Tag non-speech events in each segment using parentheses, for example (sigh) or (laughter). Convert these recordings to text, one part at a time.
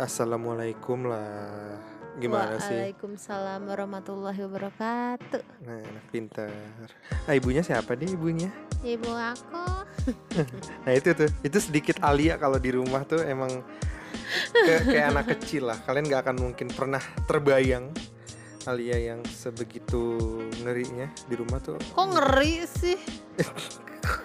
assalamualaikum lah. Gimana sih? Waalaikumsalam warahmatullahi wabarakatuh. Nah, anak pintar. Ah, ibunya siapa deh ibunya? Ibu aku. (laughs) Nah itu tuh, itu sedikit Alia kalau di rumah tuh emang kayak, kayak anak kecil lah. Kalian nggak akan mungkin pernah terbayang Alia yang sebegitu ngerinya di rumah tuh. Kok ngeri sih? (laughs)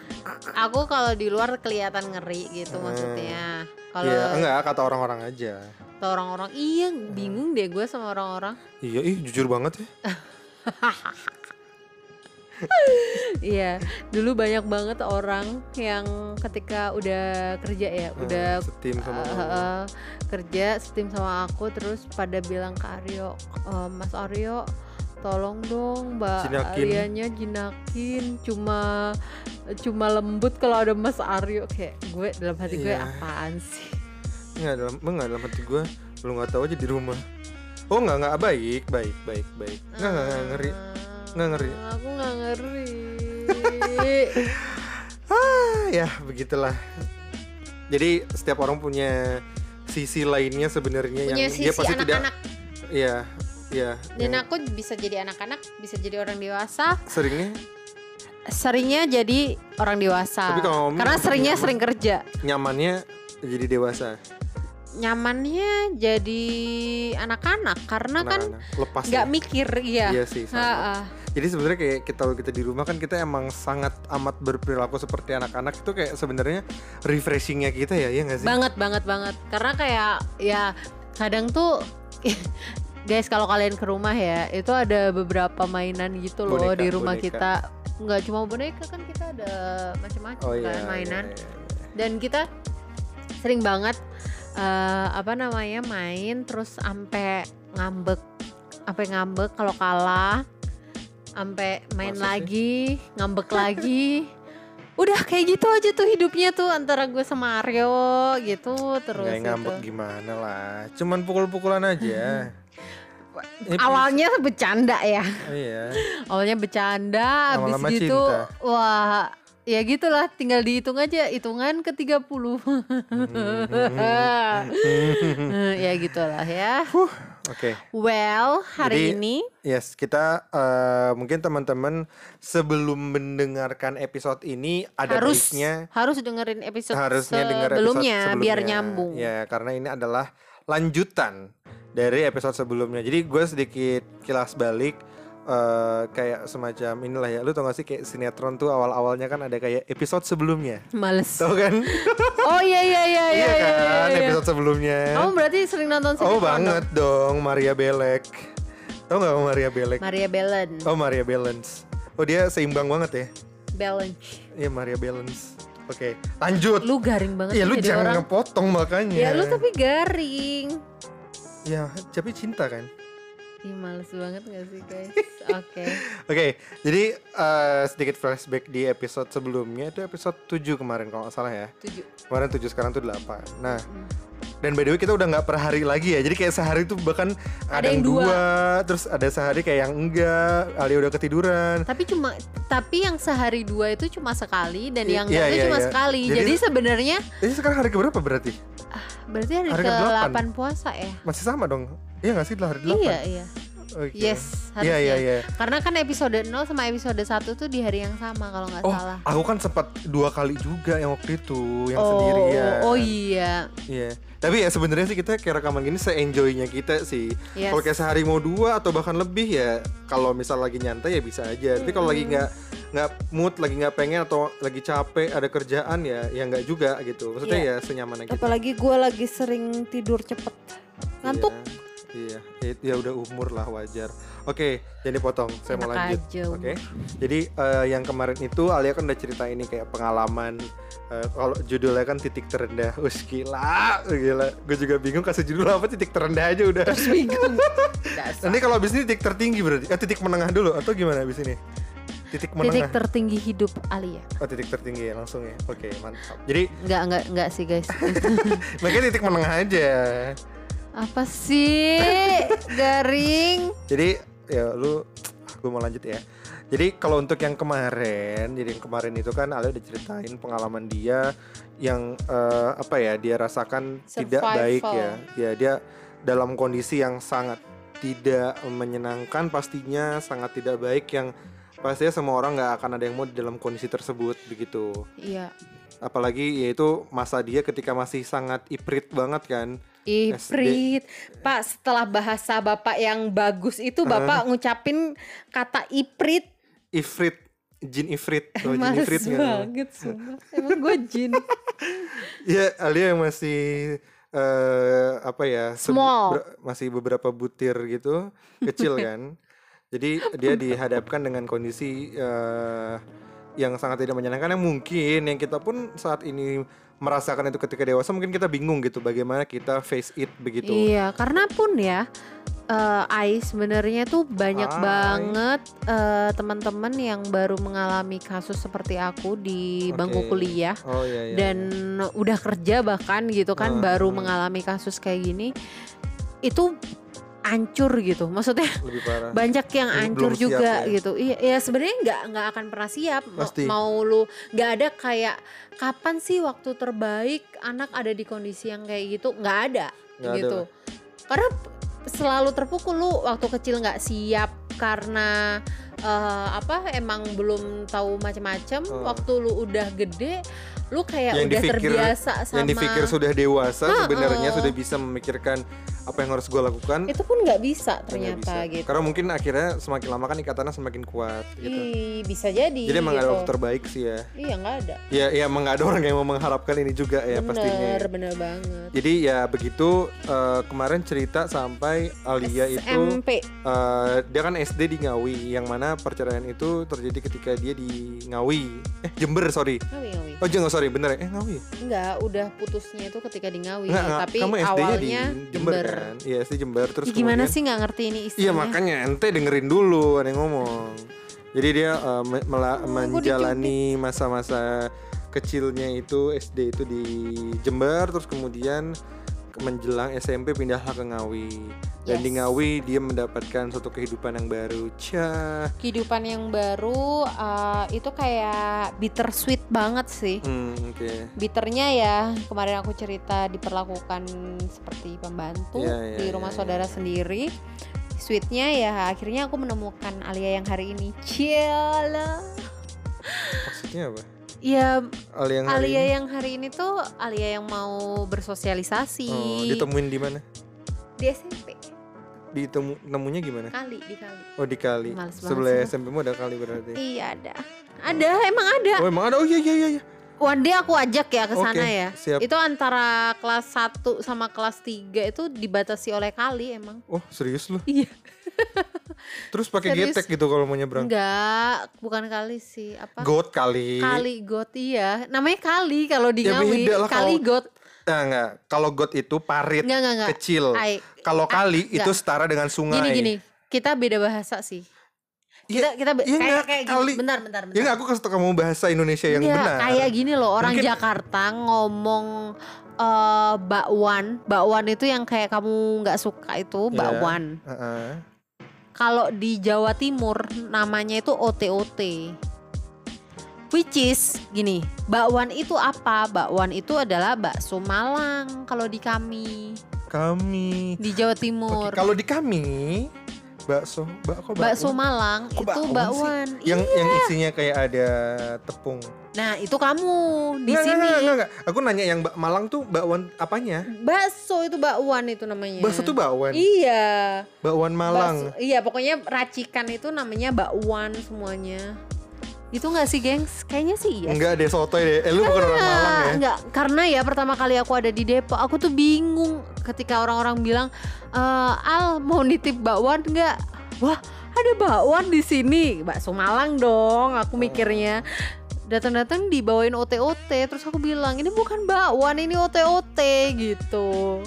aku kalau di luar kelihatan ngeri gitu Hmm. maksudnya. Kalau Iya, enggak kata orang-orang aja. ke orang-orang iya bingung deh gue sama orang-orang. Iya, ih jujur banget ya. (laughs) Iya, dulu banyak banget orang yang ketika udah kerja ya, Hmm, udah setim sama uh, uh, kerja setim sama aku terus pada bilang ke Aryo, "Eh, Mas Aryo, tolong dong Mbak Jinakin. Arianya jinakin, cuma cuma lembut kalau ada Mas Aryo kayak gue dalam hati gue Iya. apaan sih? Enggak dalam enggak dalam hati gue lu nggak tahu aja di rumah. Oh enggak enggak baik, baik, baik, baik. Enggak enggak, enggak ngeri. Nggak ngeri. Ah, Aku nggak ngeri. (laughs) Ah, ya begitulah. Jadi setiap orang punya sisi lainnya sebenarnya yang sisi dia pasti tidak anak-anak. Iya. Dan yang aku bisa jadi anak-anak, bisa jadi orang dewasa, seringnya seringnya jadi orang dewasa. Tapi kalau ngomong Karena seringnya apa? sering kerja. nyamannya jadi dewasa. Nyamannya jadi anak-anak karena kan anak-anak. lepas nggak ya. mikir iya. Iya sih sama. Jadi sebenarnya kayak kita kita di rumah kan kita emang sangat amat berperilaku seperti anak-anak itu kayak sebenarnya refreshingnya kita ya, ya nggak sih? Banget banget banget. Karena kayak ya kadang tuh (laughs) guys kalau kalian ke rumah ya, itu ada beberapa mainan gitu loh Boneka, di rumah boneka. kita. Nggak cuma boneka kan kita ada macam-macam Oh iya. kan mainan. iya, iya. dan kita sering banget eh, apa namanya main terus sampai ngambek sampai ngambek kalau kalah sampai main sih? lagi ngambek lagi (laughs) udah kayak gitu aja tuh hidupnya tuh antara gue sama Aryo gitu terus Nggak ngambek gitu. gimana lah, cuman pukul-pukulan aja. (laughs) Awalnya bercanda ya. Oh, iya. (laughs) awalnya bercanda habis Lama-lama gitu cinta. wah ya gitulah tinggal dihitung aja hitungan ke 30 (laughs) ya gitulah ya. Oke. well hari Jadi, ini. Yes, kita eh, mungkin teman-teman sebelum mendengarkan episode ini ada harus baiknya harus dengerin episode harusnya episode sebelumnya, sebelumnya. biar nyambung. Ya, karena ini adalah lanjutan dari episode sebelumnya. Jadi gue sedikit kilas balik eh, kayak semacam inilah ya. Lu tau gak sih kayak sinetron tuh awal-awalnya kan ada kayak episode sebelumnya. males Tau kan? (laughs) oh iya iya iya iya iya iya, kan iya. episode sebelumnya. kamu berarti sering nonton Oh sinetron banget dong Maria Belek. Tau gak Maria Belek? dong? Maria Belen Oh Maria Balance. Oh dia seimbang banget ya? Balance Iya Maria Balance. Oke, lanjut. lu garing banget Iya lu jangan orang ngepotong makanya. ya lu tapi garing Ya, tapi cinta kan. Ih males banget gak sih guys (laughs) Oke Oke, jadi eh, sedikit flashback di episode sebelumnya itu episode 7 kemarin kalau nggak salah ya. Tujuh Kemarin 7 sekarang tuh 8. Nah, Hmm. Dan by the way kita udah nggak per hari lagi ya. Jadi kayak sehari tuh bahkan ada, yang yang dua, terus ada sehari kayak yang enggak, Alia udah ketiduran. Tapi cuma Tapi yang sehari dua itu cuma sekali Dan I- yang iya, enggak itu iya, cuma iya. sekali Jadi- Jadi, sebenarnya Ini sekarang hari keberapa berarti? Berarti hari, Hari ke ke-delapan. 8 puasa ya Masih sama dong? Iya nggak sih? Hari 8? Iya iya Oke. Yes Iya, harusnya iya, iya. Karena kan episode 0 sama episode 1 tuh di hari yang sama kalau nggak Oh, salah aku kan sempat dua kali juga yang waktu itu, yang oh, sendirian. oh iya Iya. Tapi ya sebenarnya sih kita kayak rekaman gini se-enjoynya kita sih. Yes. Kalau kayak sehari mau dua atau bahkan lebih ya kalau misal lagi nyantai ya bisa aja. Tapi kalau lagi nggak nggak mood, lagi nggak pengen atau lagi capek ada kerjaan ya ya nggak juga gitu. Maksudnya Iya. ya senyaman kita. Apalagi gue lagi sering tidur cepet Ngantuk Iya, iya, ya, ya udah umur lah wajar. Oke, jadi potong. Saya mau Enak lanjut. aja, umur. Oke. Jadi eh, yang kemarin itu Alia kan udah cerita ini kayak pengalaman eh, kalau judulnya kan titik terendah. (laughs) Us gila, gila. Gue juga bingung kasih judul apa titik terendah aja udah. Terus bingung. (laughs) Nanti kalau abis ini titik tertinggi berarti. Eh, titik menengah dulu atau gimana abis ini? Titik Titik menengah. tertinggi hidup Alia oh, titik tertinggi ya langsung ya. Oke, mantap. Jadi Enggak, enggak, enggak sih guys (laughs) makanya titik menengah aja. Apa sih? Garing Jadi ya lu gue mau lanjut ya. Jadi kalau untuk yang kemarin, jadi yang kemarin itu kan Alia udah ceritain pengalaman dia yang eh, apa ya dia rasakan tidak baik ya. Survival. Ya dia dalam kondisi yang sangat tidak menyenangkan pastinya sangat tidak baik yang pastinya semua orang nggak akan ada yang mau di dalam kondisi tersebut begitu. Iya. Apalagi yaitu masa dia ketika masih sangat iprit banget kan. Iprit. Pak, setelah bahasa Bapak yang bagus itu Bapak ngucapin kata iprit. Ifrit, jin ifrit, Tahu jin Males ifrit nggak? banget sumpah. Emang gue jin. (laughs) Iya, Alia yang masih eh apa ya? Small. ber- masih beberapa butir gitu, kecil (laughs) kan. Jadi dia dihadapkan dengan kondisi eh yang sangat tidak menyenangkan yang mungkin yang kita pun saat ini merasakan itu ketika dewasa mungkin kita bingung gitu bagaimana kita face it begitu. Iya, karena pun ya Ai sebenarnya tuh banyak Hai. banget eh, teman-teman yang baru mengalami kasus seperti aku di bangku Oke. kuliah Oh iya iya. dan udah kerja bahkan gitu kan Ah. baru mengalami kasus kayak gini itu hancur gitu. Maksudnya lebih parah. banyak yang belum siap juga ya. gitu. Iya, ya sebenarnya nggak nggak akan pernah siap. Mau- Pasti. Mau lu nggak ada kayak kapan sih waktu terbaik anak ada di kondisi yang kayak gitu? Nggak ada ada gitu. lah. Karena selalu terpukul lu waktu kecil nggak siap karena eh, apa emang belum tahu macam-macam. Oh. Waktu lu udah gede, lu kayak Yang udah dipikir- terbiasa sama yang dipikir sudah dewasa sebenarnya sudah bisa memikirkan apa yang harus gue lakukan itu pun nggak bisa ternyata bisa. gitu. karena mungkin akhirnya semakin lama kan ikatannya semakin kuat gitu Ih, bisa jadi. jadi emang nggak ada gitu. waktu terbaik sih ya Iya nggak ada. ya ya emang nggak ada orang yang mau mengharapkan ini juga ya pastinya bener, ya. bener banget. jadi ya begitu eh, kemarin cerita sampai Alia itu SMP. eh, dia kan SD di Ngawi yang mana perceraian itu terjadi ketika dia di Ngawi eh Jember sorry Ngawi, Ngawi. oh jangan sorry bener ya? Eh Ngawi Enggak, udah putusnya itu ketika di Ngawi, nggak, tapi kamu SD-nya di awalnya Jember, kan? Iya SD Jember. Terus Ih, gimana kemudian- sih nggak ngerti ini Iya istilahnya? makanya ente dengerin dulu ada yang ngomong. Jadi dia uh, me- mela- Oh, menjalani masa-masa kecilnya itu SD itu di Jember terus kemudian ke- menjelang SMP pindahlah ke Ngawi. Dan di. Ngawi dia mendapatkan suatu kehidupan yang baru. Cah. Kehidupan yang baru uh, itu kayak bittersweet banget sih. Hmm, oke. Bitternya ya kemarin aku cerita diperlakukan seperti pembantu Iya, iya, di iya, rumah iya. saudara sendiri. Sweetnya ya akhirnya aku menemukan Alia yang hari ini. Ciala. Maksudnya apa? Ya Alia yang hari Alia ini? yang hari ini tuh Alia yang mau bersosialisasi. Oh, ditemuin di mana? di SMP Ditemu nemunya gimana? kali di kali. Oh, di kali. Males Sebelah sih. SMP mu ada kali berarti. Iya ada. Ada, emang ada. Oh, emang ada. Oh iya iya iya. iya. One day aku ajak ya ke sana ya. siap. Itu antara kelas 1 sama kelas 3 itu dibatasi oleh kali emang. Oh, serius lu? Iya. (laughs) Terus pakai getek gitu kalau mau nyebrang. Enggak, bukan kali sih, apa? Got kali. Kali got iya. Namanya kali kalau di Ya Ngawi. beda lah kali kalau- got. Nah, enggak. Kalau got itu parit Enggak, enggak, enggak. kecil. Kalau kali enggak. itu setara dengan sungai. gini gini. Kita beda bahasa sih. Iya, Kita kita be- iya kayak enggak, kayak gini. kali. Bentar, bentar, bentar. Ya enggak aku kasih tau kamu bahasa Indonesia yang Enggak, benar. kayak gini loh orang Mungkin- Jakarta ngomong eh bakwan, bakwan itu yang kayak kamu nggak suka itu Iya. bakwan. Heeh. Kalau di Jawa Timur namanya itu OTOT. Which is gini, bakwan itu apa? Bakwan itu adalah bakso Malang kalau di kami Kami. di Jawa Oke, Timur. kalau di kami bakso, bakso bakwan? Malang Kok itu bakwan sih? bakwan. Yang Iya. yang isinya kayak ada tepung. Nah, itu kamu di Enggak, sini. enggak, enggak, enggak. Aku nanya yang bak Malang tuh bakwan apanya? Bakso itu bakwan itu namanya. Bakso tuh bakwan. Iya. Bakwan Malang. Bakso- iya, pokoknya racikan itu namanya bakwan semuanya. Itu nggak sih, gengs? Kayaknya sih iya. Enggak deh sotoy deh. Eh, lu bukan orang Malang ya? Enggak, karena ya pertama kali aku ada di Depok, aku tuh bingung ketika orang-orang bilang, "Eh, Al mau nitip bakwan nggak? Wah, ada bakwan di sini, bakso Malang dong. Aku mikirnya. Datang-datang dibawain OT-OT, terus aku bilang ini bukan bakwan, ini OT-OT gitu.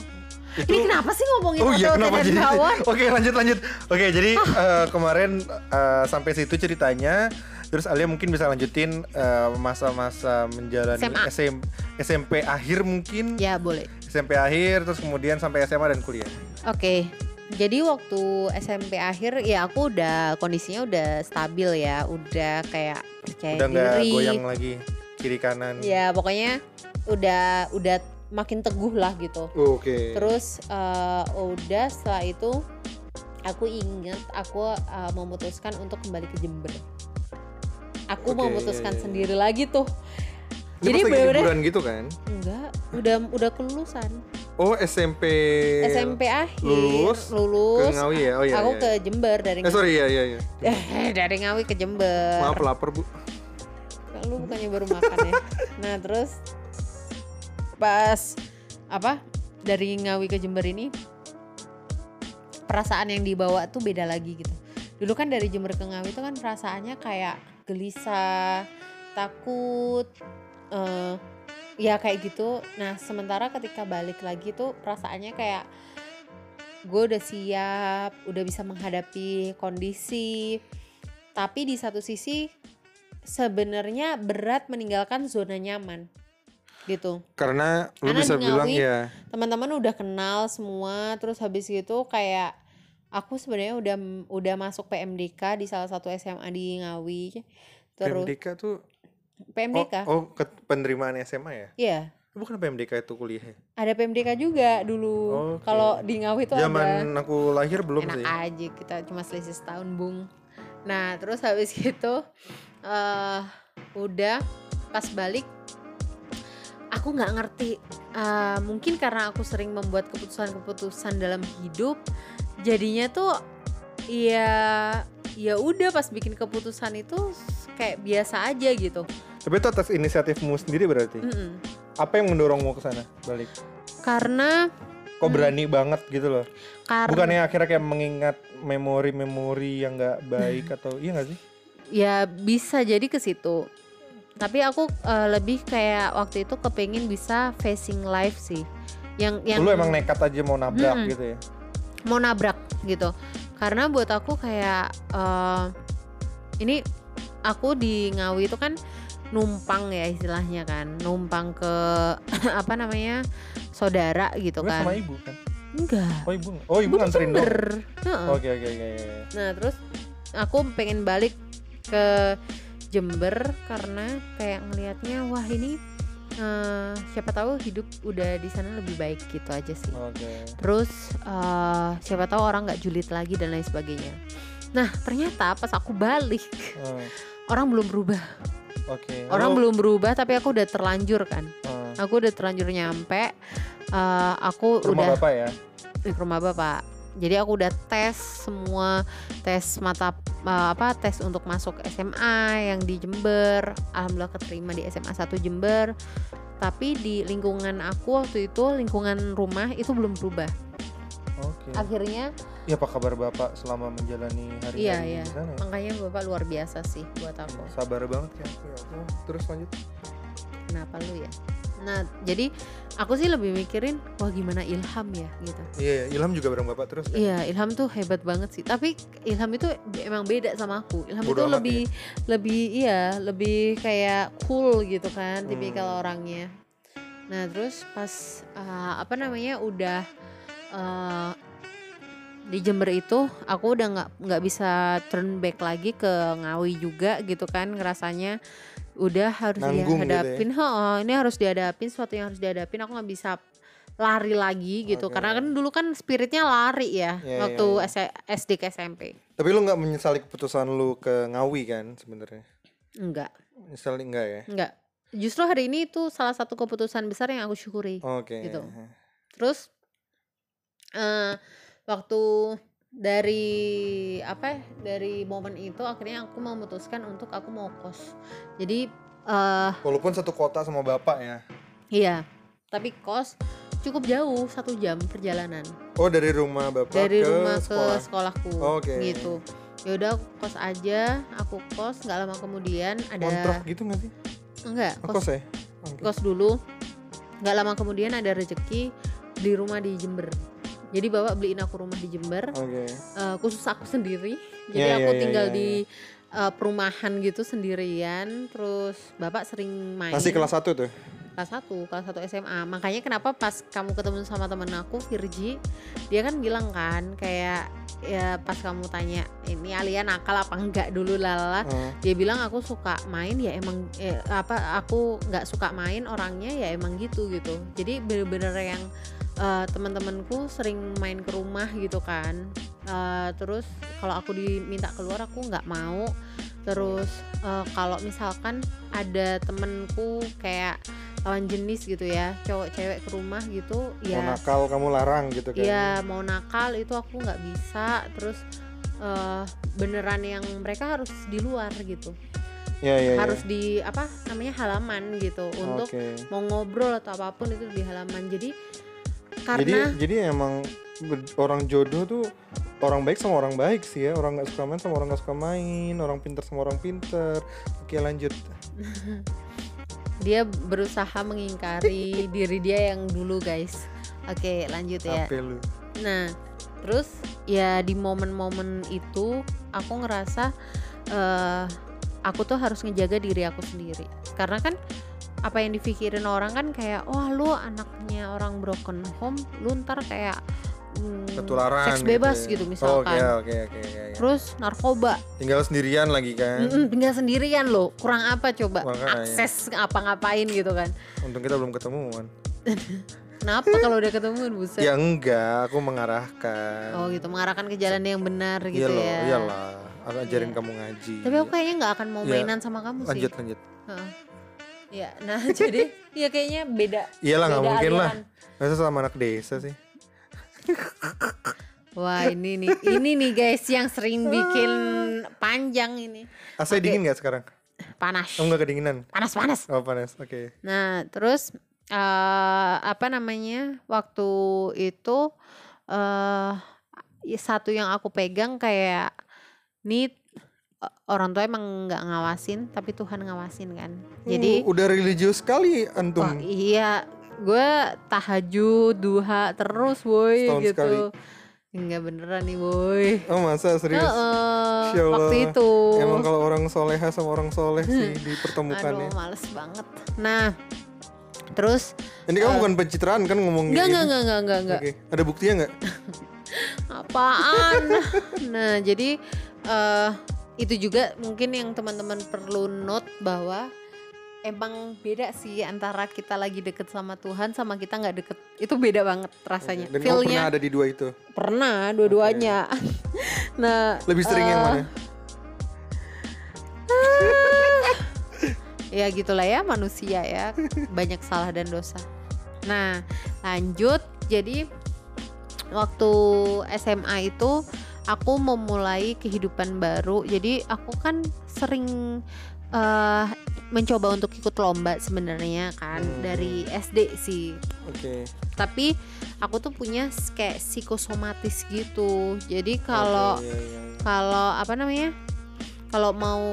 Itu Ini kenapa sih ngomongin Oh iya OT-OT kenapa dan jadi bakwan? (laughs) Oke lanjut lanjut Oke jadi eh, kemarin eh, sampai situ ceritanya Terus Alia mungkin bisa lanjutin eh, masa-masa menjalani SMA. SM, SMP akhir mungkin Ya boleh. SMP akhir terus kemudian sampai SMA dan kuliah Oke, Jadi waktu SMP akhir ya aku udah kondisinya udah stabil ya, udah kayak percaya Udah diri. goyang lagi kiri kanan. Ya pokoknya udah udah makin teguh lah gitu. Oke. Terus eh, udah setelah itu aku ingat aku eh, memutuskan untuk kembali ke Jember. Aku Oke, memutuskan iya, iya. sendiri lagi tuh. Ini Jadi bener-bener liburan gitu kan? enggak, udah udah kelulusan. Oh SMP. SMP akhir lulus, lulus, Ke Ngawi ya? Oh iya. aku iya. ke Jember dari Eh sorry ya iya iya. (laughs) Eh, dari Ngawi ke Jember. Maaf lapar bu. Lu bukannya baru makan ya. (laughs) Nah, terus pas apa? Dari Ngawi ke Jember ini perasaan yang dibawa tuh beda lagi gitu. Dulu kan dari Jember ke Ngawi itu kan perasaannya kayak gelisah, takut, eh ya kayak gitu. Nah, sementara ketika balik lagi tuh perasaannya kayak gue udah siap, udah bisa menghadapi kondisi. Tapi di satu sisi sebenarnya berat meninggalkan zona nyaman gitu. Karena lu Karena bisa bilang ya. Teman-teman udah kenal semua, terus habis gitu kayak aku sebenarnya udah udah masuk PMDK di salah satu SMA di Ngawi. Terus PMDK tuh. PMDK. Oh, oh ke penerimaan SMA ya? Iya, Bukan PMDK itu kuliah ada PMDK juga dulu. Oke. Kalau di Ngawi itu ada. Zaman aku lahir belum enak sih. aja kita cuma selisih setahun bung nah terus habis (laughs) gitu eh udah pas balik aku nggak ngerti Eh, mungkin karena aku sering membuat keputusan-keputusan dalam hidup jadinya tuh ya ya udah pas bikin keputusan itu kayak biasa aja gitu Tapi itu atas inisiatifmu sendiri berarti. Mm-mm. Apa yang mendorongmu ke sana balik? karena Kok berani banget gitu loh? karena Bukannya akhirnya kayak mengingat memori-memori yang nggak baik atau iya nggak sih? ya bisa jadi ke situ tapi aku eh, lebih kayak waktu itu kepingin bisa facing life sih yang yang Lu emang nekat aja mau nabrak Mm-mm. gitu ya? Mau nabrak gitu karena buat aku kayak eh, ini aku di Ngawi itu kan numpang ya istilahnya kan numpang ke (laughs) apa namanya saudara gitu Lu kan sama ibu kan? enggak Oh ibu, oh ibu nganterin dong. Oke oke. oke. Nah terus aku pengen balik ke Jember karena kayak ngelihatnya wah ini eh, siapa tahu hidup udah di sana lebih baik gitu aja sih. Oke. Terus eh, siapa tahu orang nggak julid lagi dan lain sebagainya. Nah ternyata pas aku balik Hmm, orang belum berubah. Oke. Orang Lu- belum berubah tapi aku udah terlanjur kan. hmm, Aku udah terlanjur nyampe. eh, aku rumah udah bapak ya? di rumah bapak jadi aku udah tes semua tes mata eh, apa tes untuk masuk SMA yang di Jember alhamdulillah keterima di SMA 1 Jember tapi di lingkungan aku waktu itu lingkungan rumah itu belum berubah Oke. akhirnya Ya apa kabar bapak selama menjalani hari-hari iya iya di sana? ya? makanya bapak luar biasa sih buat aku Sabar banget ya. aku, ya. Terus lanjut. kenapa lu ya nah jadi aku sih lebih mikirin wah gimana Ilham ya gitu Iya, iya, Ilham juga bareng bapak terus kan? Iya, Ilham tuh hebat banget sih. Tapi Ilham itu emang beda sama aku. Ilham Bodo itu amat lebih lebih iya, lebih kayak cool gitu kan Hmm. tipikal orangnya. Nah, terus pas uh, apa namanya udah uh, di Jember itu aku udah nggak nggak bisa turn back lagi ke Ngawi juga gitu kan ngerasanya udah harus Nanggung gitu ya? dihadapin "Heeh, ini harus dihadapin sesuatu yang harus dihadapin aku nggak bisa lari lagi gitu Oke. karena kan dulu kan spiritnya lari ya Iya, waktu iya, S- SD ke SMP Tapi lu nggak menyesali keputusan lu ke Ngawi kan sebenarnya? enggak Menyesali enggak ya? enggak justru hari ini itu salah satu keputusan besar yang aku syukuri Oke. Gitu. terus eh waktu dari apa ya, dari momen itu akhirnya aku memutuskan untuk aku mau kos jadi eh Walaupun satu kota sama bapak ya. iya tapi kos cukup jauh satu jam perjalanan Oh dari rumah bapak dari ke rumah sekolah. ke sekolahku Oke. gitu yaudah aku kos aja aku kos nggak lama kemudian ada Kontrak gitu nggak sih? enggak Oh, kos kos ya? Oke. kos dulu nggak lama kemudian ada rezeki beli rumah di Jember jadi bapak beliin aku rumah di Jember. Oke. eh, khusus aku sendiri. Jadi Iya, aku iya, tinggal iya, di eh, perumahan gitu sendirian. Terus bapak sering main. Masih kelas 1 tuh? kelas 1 kelas 1 SMA makanya kenapa pas kamu ketemu sama temen aku Virgi dia kan bilang kan kayak ya pas kamu tanya ini Alia nakal apa enggak dulu lala Oh, dia bilang aku suka main. Ya emang eh, apa aku nggak suka main orangnya ya emang gitu gitu. Jadi bener-bener yang eh, teman-temanku sering main ke rumah gitu kan. Eh, terus kalau aku diminta keluar aku nggak mau. Terus eh, kalau misalkan ada temenku kayak lawan jenis gitu ya cowok cewek ke rumah gitu mau ya nakal kamu larang gitu kan. Iya mau nakal itu aku nggak bisa. Terus eh, beneran yang mereka harus di luar gitu. Iya, iya. harus di apa namanya halaman gitu. Untuk Oke. mau ngobrol atau apa pun itu di halaman. Jadi karena jadi emang ber- orang jodoh tuh orang baik sama orang baik sih ya. Orang nggak suka main sama orang nggak suka main. Orang pinter sama orang pinter. Oke lanjut. (laughs) Dia berusaha mengingkari (laughs) diri dia yang dulu guys. Oke lanjut ya. Lu? Nah, terus ya di momen-momen itu aku ngerasa eh aku tuh harus ngejaga diri aku sendiri. Karena kan apa yang dipikirin orang kan kayak wah lu anaknya orang broken home, lu ntar kayak mm, ketularan seks bebas gitu, ya. misalkan. oke oke oke oke, oke. Terus narkoba, tinggal sendirian lagi kan Mm-mm, tinggal sendirian loh, kurang apa coba Makanya. akses apa-ngapain gitu kan? untung kita belum ketemuan (laughs) Kenapa kalau udah ketemuan buset? ya enggak aku mengarahkan Oh gitu, mengarahkan ke jalan yang benar gitu iya loh ya. iyalah aku ajarin Iya. kamu ngaji Tapi aku kayaknya nggak akan mau Iya. mainan sama kamu sih. lanjut lanjut Heeh. Ya, nah (laughs) jadi ya kayaknya beda. iyalah nggak mungkin lah. masa sama anak desa sih? Wah ini nih, ini nih guys yang sering (laughs) bikin panjang ini. AC dingin nggak sekarang? Panas, oh nggak kedinginan? Panas panas. oh panas oke. Nah terus eh apa namanya waktu itu eh ya satu yang aku pegang kayak nih eh, orang tua emang nggak ngawasin tapi Tuhan ngawasin kan. Jadi Uh, udah religius sekali antum Wah iya. Gue tahajud duha terus woi Setahun gitu. sekali. Enggak beneran nih woi. Oh masa? Serius? Masya Allah. waktu itu. Emang kalau orang soleha sama orang soleh sih aduh dipertemukannya males banget. Nah terus ini kamu bukan pencitraan kan ngomong enggak gini? enggak enggak enggak enggak enggak Oke, ada buktinya nggak? (laughs) apaan? Nah jadi eh itu juga mungkin yang teman-teman perlu note bahwa emang beda sih antara kita lagi deket sama Tuhan sama kita nggak deket itu beda banget rasanya Dan kamu pernah ada di dua itu. Pernah dua-duanya. (laughs) nah, Lebih sering yang eh, mana? (laughs) ya gitulah ya manusia ya, banyak salah dan dosa. Nah, lanjut. Jadi waktu SMA itu aku memulai kehidupan baru. Jadi aku kan sering eh, mencoba untuk ikut lomba sebenarnya kan Hmm. dari SD sih. Oke. Tapi aku tuh punya kayak psikosomatis gitu. Jadi kalau iya, iya, iya. kalau apa namanya kalau mau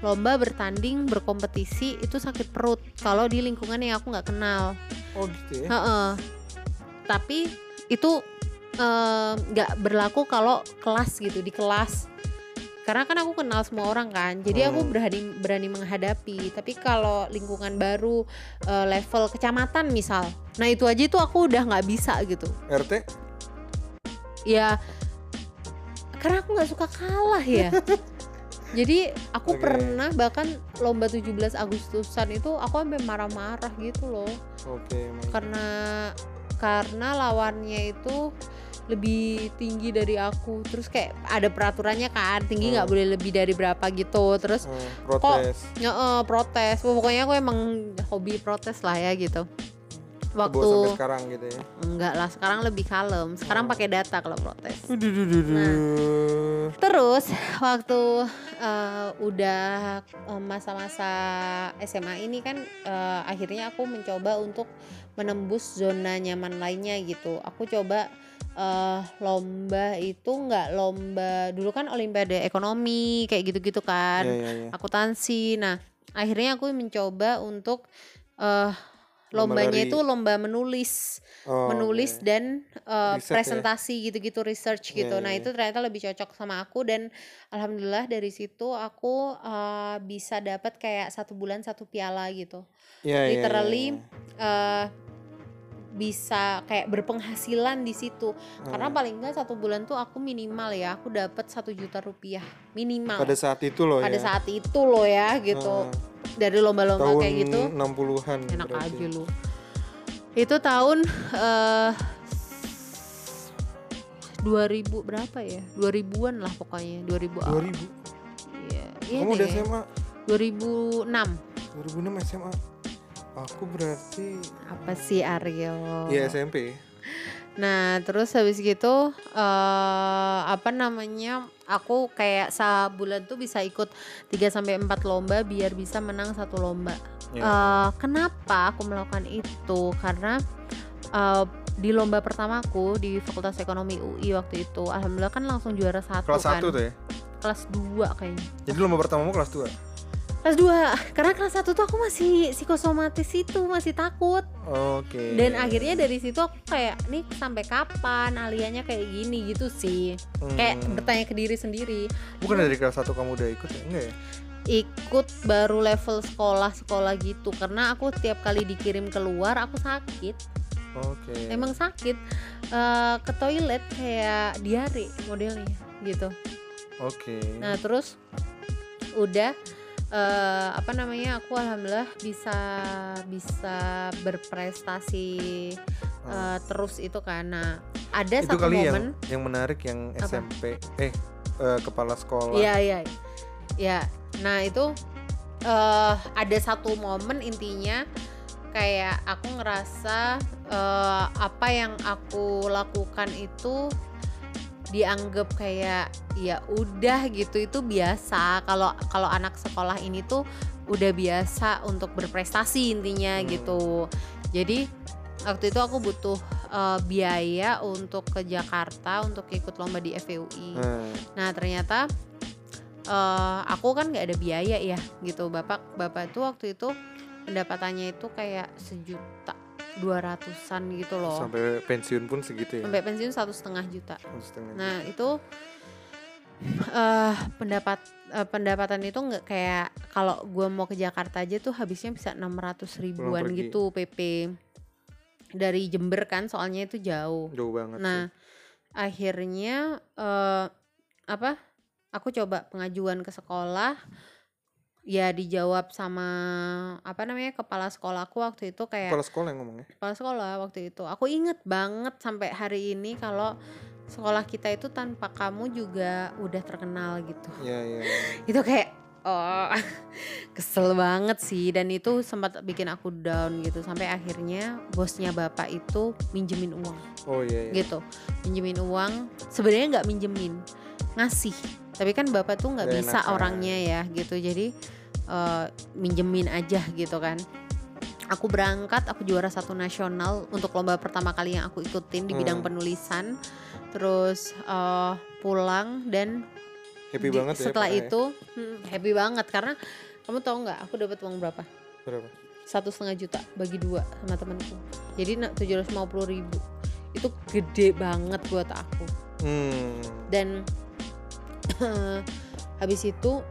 lomba bertanding berkompetisi itu sakit perut kalau di lingkungan yang aku nggak kenal Oh gitu ya. Tapi itu nggak berlaku kalau kelas gitu di kelas karena kan aku kenal semua orang kan jadi aku Hmm. berani berani menghadapi tapi kalau lingkungan baru eh, level kecamatan misal nah itu aja itu aku udah nggak bisa gitu RT? ya karena aku nggak suka kalah ya (laughs) jadi aku Oke. pernah bahkan lomba 17 Agustusan itu aku sampai marah-marah gitu loh Oke. emang. karena karena lawannya itu lebih tinggi dari aku terus kayak ada peraturannya kan tinggi nggak Hmm. boleh lebih dari berapa gitu terus Oh, protes. ya eh, protes pokoknya aku emang hobi protes lah ya gitu waktu sampai sekarang gitu ya. enggak lah sekarang lebih kalem sekarang Oh. pakai data kalau protes. Nah. Terus waktu eh, udah eh, masa-masa SMA ini kan eh, akhirnya aku mencoba untuk menembus zona nyaman lainnya gitu. Aku coba eh, lomba itu nggak lomba dulu kan olimpiade ekonomi kayak gitu-gitu kan, Iya, iya, iya. akuntansi. Nah akhirnya aku mencoba untuk eh Lomba lombanya lari. itu lomba menulis. Oh, menulis oke. dan uh, Riset ya? presentasi gitu-gitu research Iya, gitu. iya, Nah, iya. itu ternyata lebih cocok sama aku dan alhamdulillah dari situ aku uh, bisa dapat kayak satu bulan satu piala gitu. Iya, iya, iya, Literally iya. uh, bisa kayak berpenghasilan di situ. Karena Hmm. paling enggak satu bulan tuh aku minimal ya, aku dapat satu juta rupiah minimal. pada saat itu loh Pada ya. saat itu loh ya gitu. Hmm. Dari lomba-lomba kayak gitu. 60-an Enak berarti. aja lu. Itu tahun eh 2000 berapa ya? 2000-an lah pokoknya, 2000 awal. 2000 Iya, iya udah. SMA 2006. 2006 SMA aku berarti Apa sih Aryo? ya SMP Nah, terus habis gitu eh apa namanya? Aku kayak sebulan tuh bisa ikut 3 sampai 4 lomba biar bisa menang satu lomba. Ya. Eh, kenapa aku melakukan itu? Karena eh, di lomba pertamaku di Fakultas Ekonomi UI waktu itu, alhamdulillah kan langsung juara satu kelas kan. 1 tuh ya Kelas 2 kayaknya. jadi lomba pertamamu kelas 2 Kelas 2. Karena kelas 1 tuh aku masih psikosomatis itu, masih takut. oke Dan akhirnya dari situ aku kayak nih sampai kapan aliannya kayak gini gitu sih. Kayak Hmm. bertanya ke diri sendiri. bukan dari kelas 1 kamu udah ikut ya enggak ya Ikut baru level sekolah-sekolah gitu karena aku tiap kali dikirim keluar aku sakit. oke Emang sakit Eh, ke toilet kayak diare modelnya gitu. oke Nah, terus udah eh, apa namanya? Aku alhamdulillah bisa bisa berprestasi eh, terus itu karena ada itu satu kali momen yang yang menarik yang Apa? SMP eh eh, kepala sekolah Iya iya ya. Nah itu eh ada satu momen intinya kayak aku ngerasa eh, apa yang aku lakukan itu dianggap kayak ya udah gitu. Itu biasa. Kalau kalau anak sekolah ini tuh udah biasa untuk berprestasi intinya Hmm. gitu. Jadi waktu itu aku butuh eh, biaya untuk ke Jakarta untuk ikut lomba di FEUI Nah, Nah ternyata eh aku kan nggak ada biaya ya gitu. Bapak bapak tuh waktu itu pendapatannya itu kayak sejuta dua ratusan gitu loh sampai pensiun pun segitu ya sampai pensiun satu setengah juta. Setengah Nah itu eh pendapat eh, pendapatan itu nggak kayak kalau gue mau ke Jakarta aja tuh habisnya bisa 600 ribuan gitu PP dari Jember kan soalnya itu jauh. jauh banget Nah, akhirnya eh apa? Aku coba pengajuan ke sekolah. Ya dijawab sama apa namanya kepala sekolahku waktu itu kayak kepala sekolah yang ngomongnya? Kepala sekolah waktu itu. Aku inget banget sampai hari ini kalau sekolah kita itu tanpa kamu juga udah terkenal gitu. ya ya ya. (laughs) Itu kayak oh (laughs) kesel banget sih. Dan itu sempat bikin aku down gitu. Sampai akhirnya bosnya bapak itu minjemin uang. Oh iya iya. Gitu. Minjemin uang. Sebenarnya nggak minjemin ngasih. Tapi kan bapak tuh nggak bisa orangnya ya gitu. Jadi eh, minjemin aja gitu kan. Aku berangkat aku juara satu nasional untuk lomba pertama kali yang aku ikutin di bidang Hmm. penulisan. Terus eh, pulang dan happy di- banget ya setelah pokoknya. itu hmm, happy banget. Karena kamu tahu nggak aku dapat uang berapa? Berapa? Satu setengah juta bagi dua sama temanku. Jadi tujuh ratus ribu. Itu gede banget buat aku. Hmm. Dan (clears throat) habis itu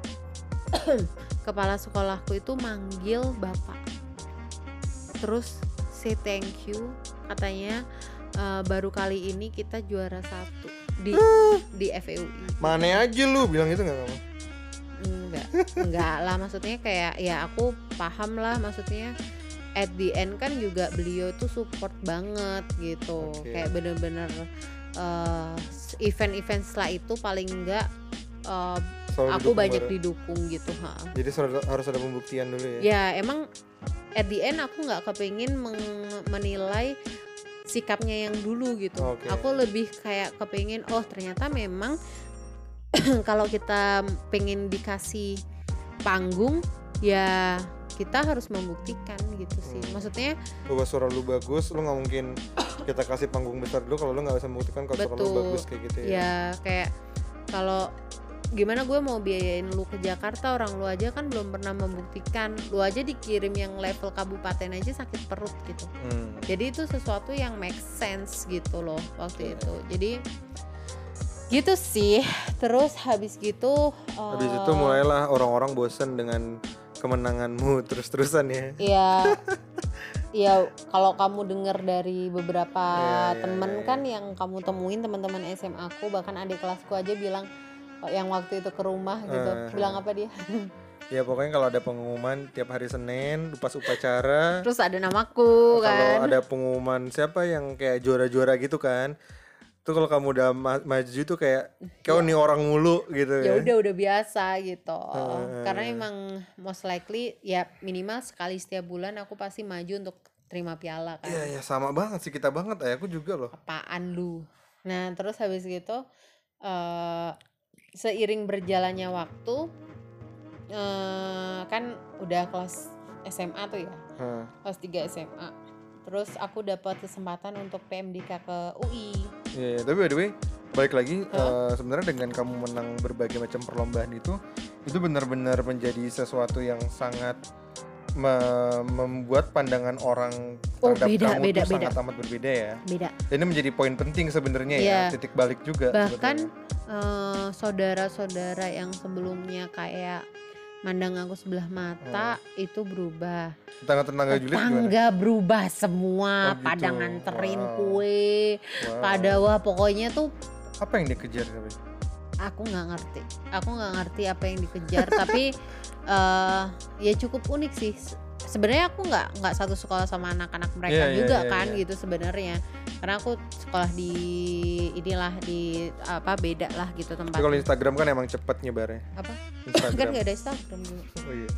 (clears throat) kepala sekolahku itu manggil bapak. Terus say thank you katanya "Eh, baru kali ini kita juara satu di (gasps) di FEUI mana aja lu bilang itu nggak kamu enggak enggak lah maksudnya kayak ya aku paham lah maksudnya at the end kan juga beliau tuh support banget gitu. Oke. kayak bener-bener eh, event-event setelah itu paling enggak eh, Selalu aku banyak bareng. didukung gitu ha. jadi harus ada pembuktian dulu ya ya emang at the end aku nggak kepingin menilai sikapnya yang dulu gitu Oke. aku lebih kayak kepingin oh ternyata memang (clears throat) kalau kita pengen dikasih panggung ya kita harus membuktikan gitu sih Hmm. maksudnya bahwa suara lu bagus lu nggak mungkin (clears throat) kita kasih panggung besar dulu kalau lu nggak bisa membuktikan kalau suara lu bagus kayak gitu ya ya kayak kalau gimana gue mau biayain lu ke Jakarta orang lu aja kan belum pernah membuktikan lu aja dikirim yang level kabupaten aja sakit perut gitu Hmm. jadi itu sesuatu yang make sense gitu loh waktu Iya. itu jadi gitu sih terus habis gitu Habis eh, itu mulailah orang-orang bosen dengan kemenanganmu (laughs) terus-terusan ya. Iya. (laughs) Iya, kalau kamu dengar dari beberapa Iya, iya, temen iya, kan yang kamu temuin teman-teman SMA aku bahkan adik kelasku aja bilang yang waktu itu ke rumah gitu. Eh, bilang apa dia? (laughs) Ya pokoknya kalau ada pengumuman tiap hari Senin pas upacara Terus ada namaku kalau kan. ada pengumuman siapa yang kayak juara-juara gitu kan. Tuh kalau kamu udah ma- maju tuh kayak kau nih orang mulu gitu Ya kan. udah udah biasa gitu. Eh. Karena emang most likely ya minimal sekali setiap bulan aku pasti maju untuk terima piala kan. Iya ya sama banget sih kita banget ya aku juga loh. apaan lu nah terus habis gitu eh seiring berjalannya waktu eh kan udah kelas SMA tuh ya Hah. kelas 3 SMA terus aku dapat kesempatan untuk PMDK ke UI Iya, iya. tapi by the way balik lagi Hah? eh, sebenarnya dengan kamu menang berbagai macam perlombaan itu itu benar-benar menjadi sesuatu yang sangat me- membuat pandangan orang Oh, terhadap beda, kamu beda, beda. sangat amat berbeda ya. beda Dan ini menjadi poin penting sebenarnya ya, Iya. titik balik juga. bahkan eh, saudara-saudara yang sebelumnya kayak mandang aku sebelah mata itu berubah tetangga-tetangga Juliet gimana? tetangga berubah semua Oh, gitu. pada nganterin Wow. kue Wow. pada wah pokoknya tuh apa yang dikejar tapi? Aku nggak ngerti aku nggak ngerti apa yang dikejar (laughs) tapi eh ya cukup unik sih Se- sebenarnya aku nggak nggak satu sekolah sama anak-anak mereka Iya, iya, juga iya, kan iya. gitu sebenarnya karena aku sekolah di inilah di apa beda lah gitu Tapi kalau Instagram kan emang cepet nyebarnya. apa kan Instagram. nggak ada Instagram juga oh iya.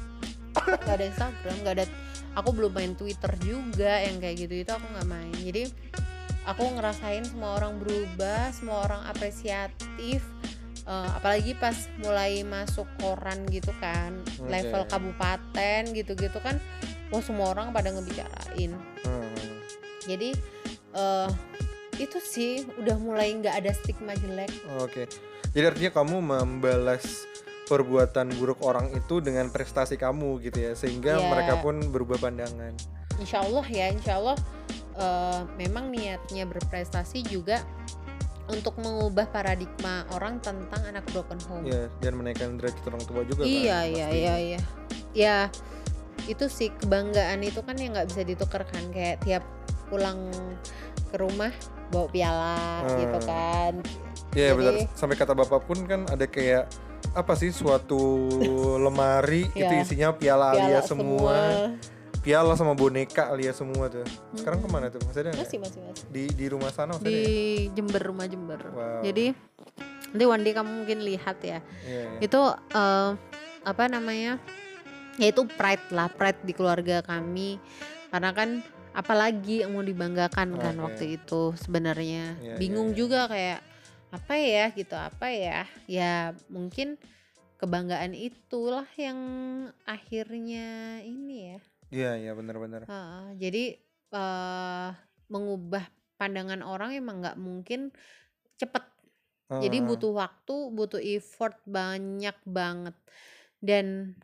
nggak ada Instagram nggak ada aku belum main Twitter juga yang kayak gitu itu aku nggak main jadi aku ngerasain semua orang berubah semua orang apresiatif Eh, apalagi pas mulai masuk koran gitu kan Oke. level kabupaten gitu-gitu kan wah semua orang pada ngebicarain Hmm. jadi eh itu sih udah mulai nggak ada stigma jelek Oke. Jadi artinya kamu membalas perbuatan buruk orang itu dengan prestasi kamu gitu ya, sehingga Iya. mereka pun berubah pandangan. Insya Allah ya, insya Allah eh, memang niatnya berprestasi juga untuk mengubah paradigma orang tentang anak broken home. Ya, dan menaikkan derajat orang tua juga. iya, kan, iya, pasti. iya, iya. Ya, itu sih kebanggaan itu kan yang nggak bisa ditukar kan kayak tiap pulang ke rumah bawa piala Hmm. gitu kan. Iya Jadi- benar. Sampai kata bapak pun kan ada kayak apa sih suatu (laughs) lemari itu Iya. isinya piala, Piala Alia semua, piala sama boneka Alia semua tuh. Sekarang Hmm. ke mana tuh? Masih ada? Masih, masih, masih. Di di rumah sana masih Di ada ya? Jember, rumah Jember. Wow. Jadi nanti one day kamu mungkin lihat ya. Iya, iya. itu eh, apa namanya ya itu pride lah pride di keluarga kami karena kan apalagi yang mau dibanggakan kan Oke. waktu itu sebenarnya Iya, bingung iya. juga kayak apa ya gitu apa ya ya mungkin kebanggaan itulah yang akhirnya ini ya Iya, iya benar-benar. Heeh, jadi eh mengubah pandangan orang emang nggak mungkin cepet jadi Heeh. butuh waktu, butuh effort banyak banget. Dan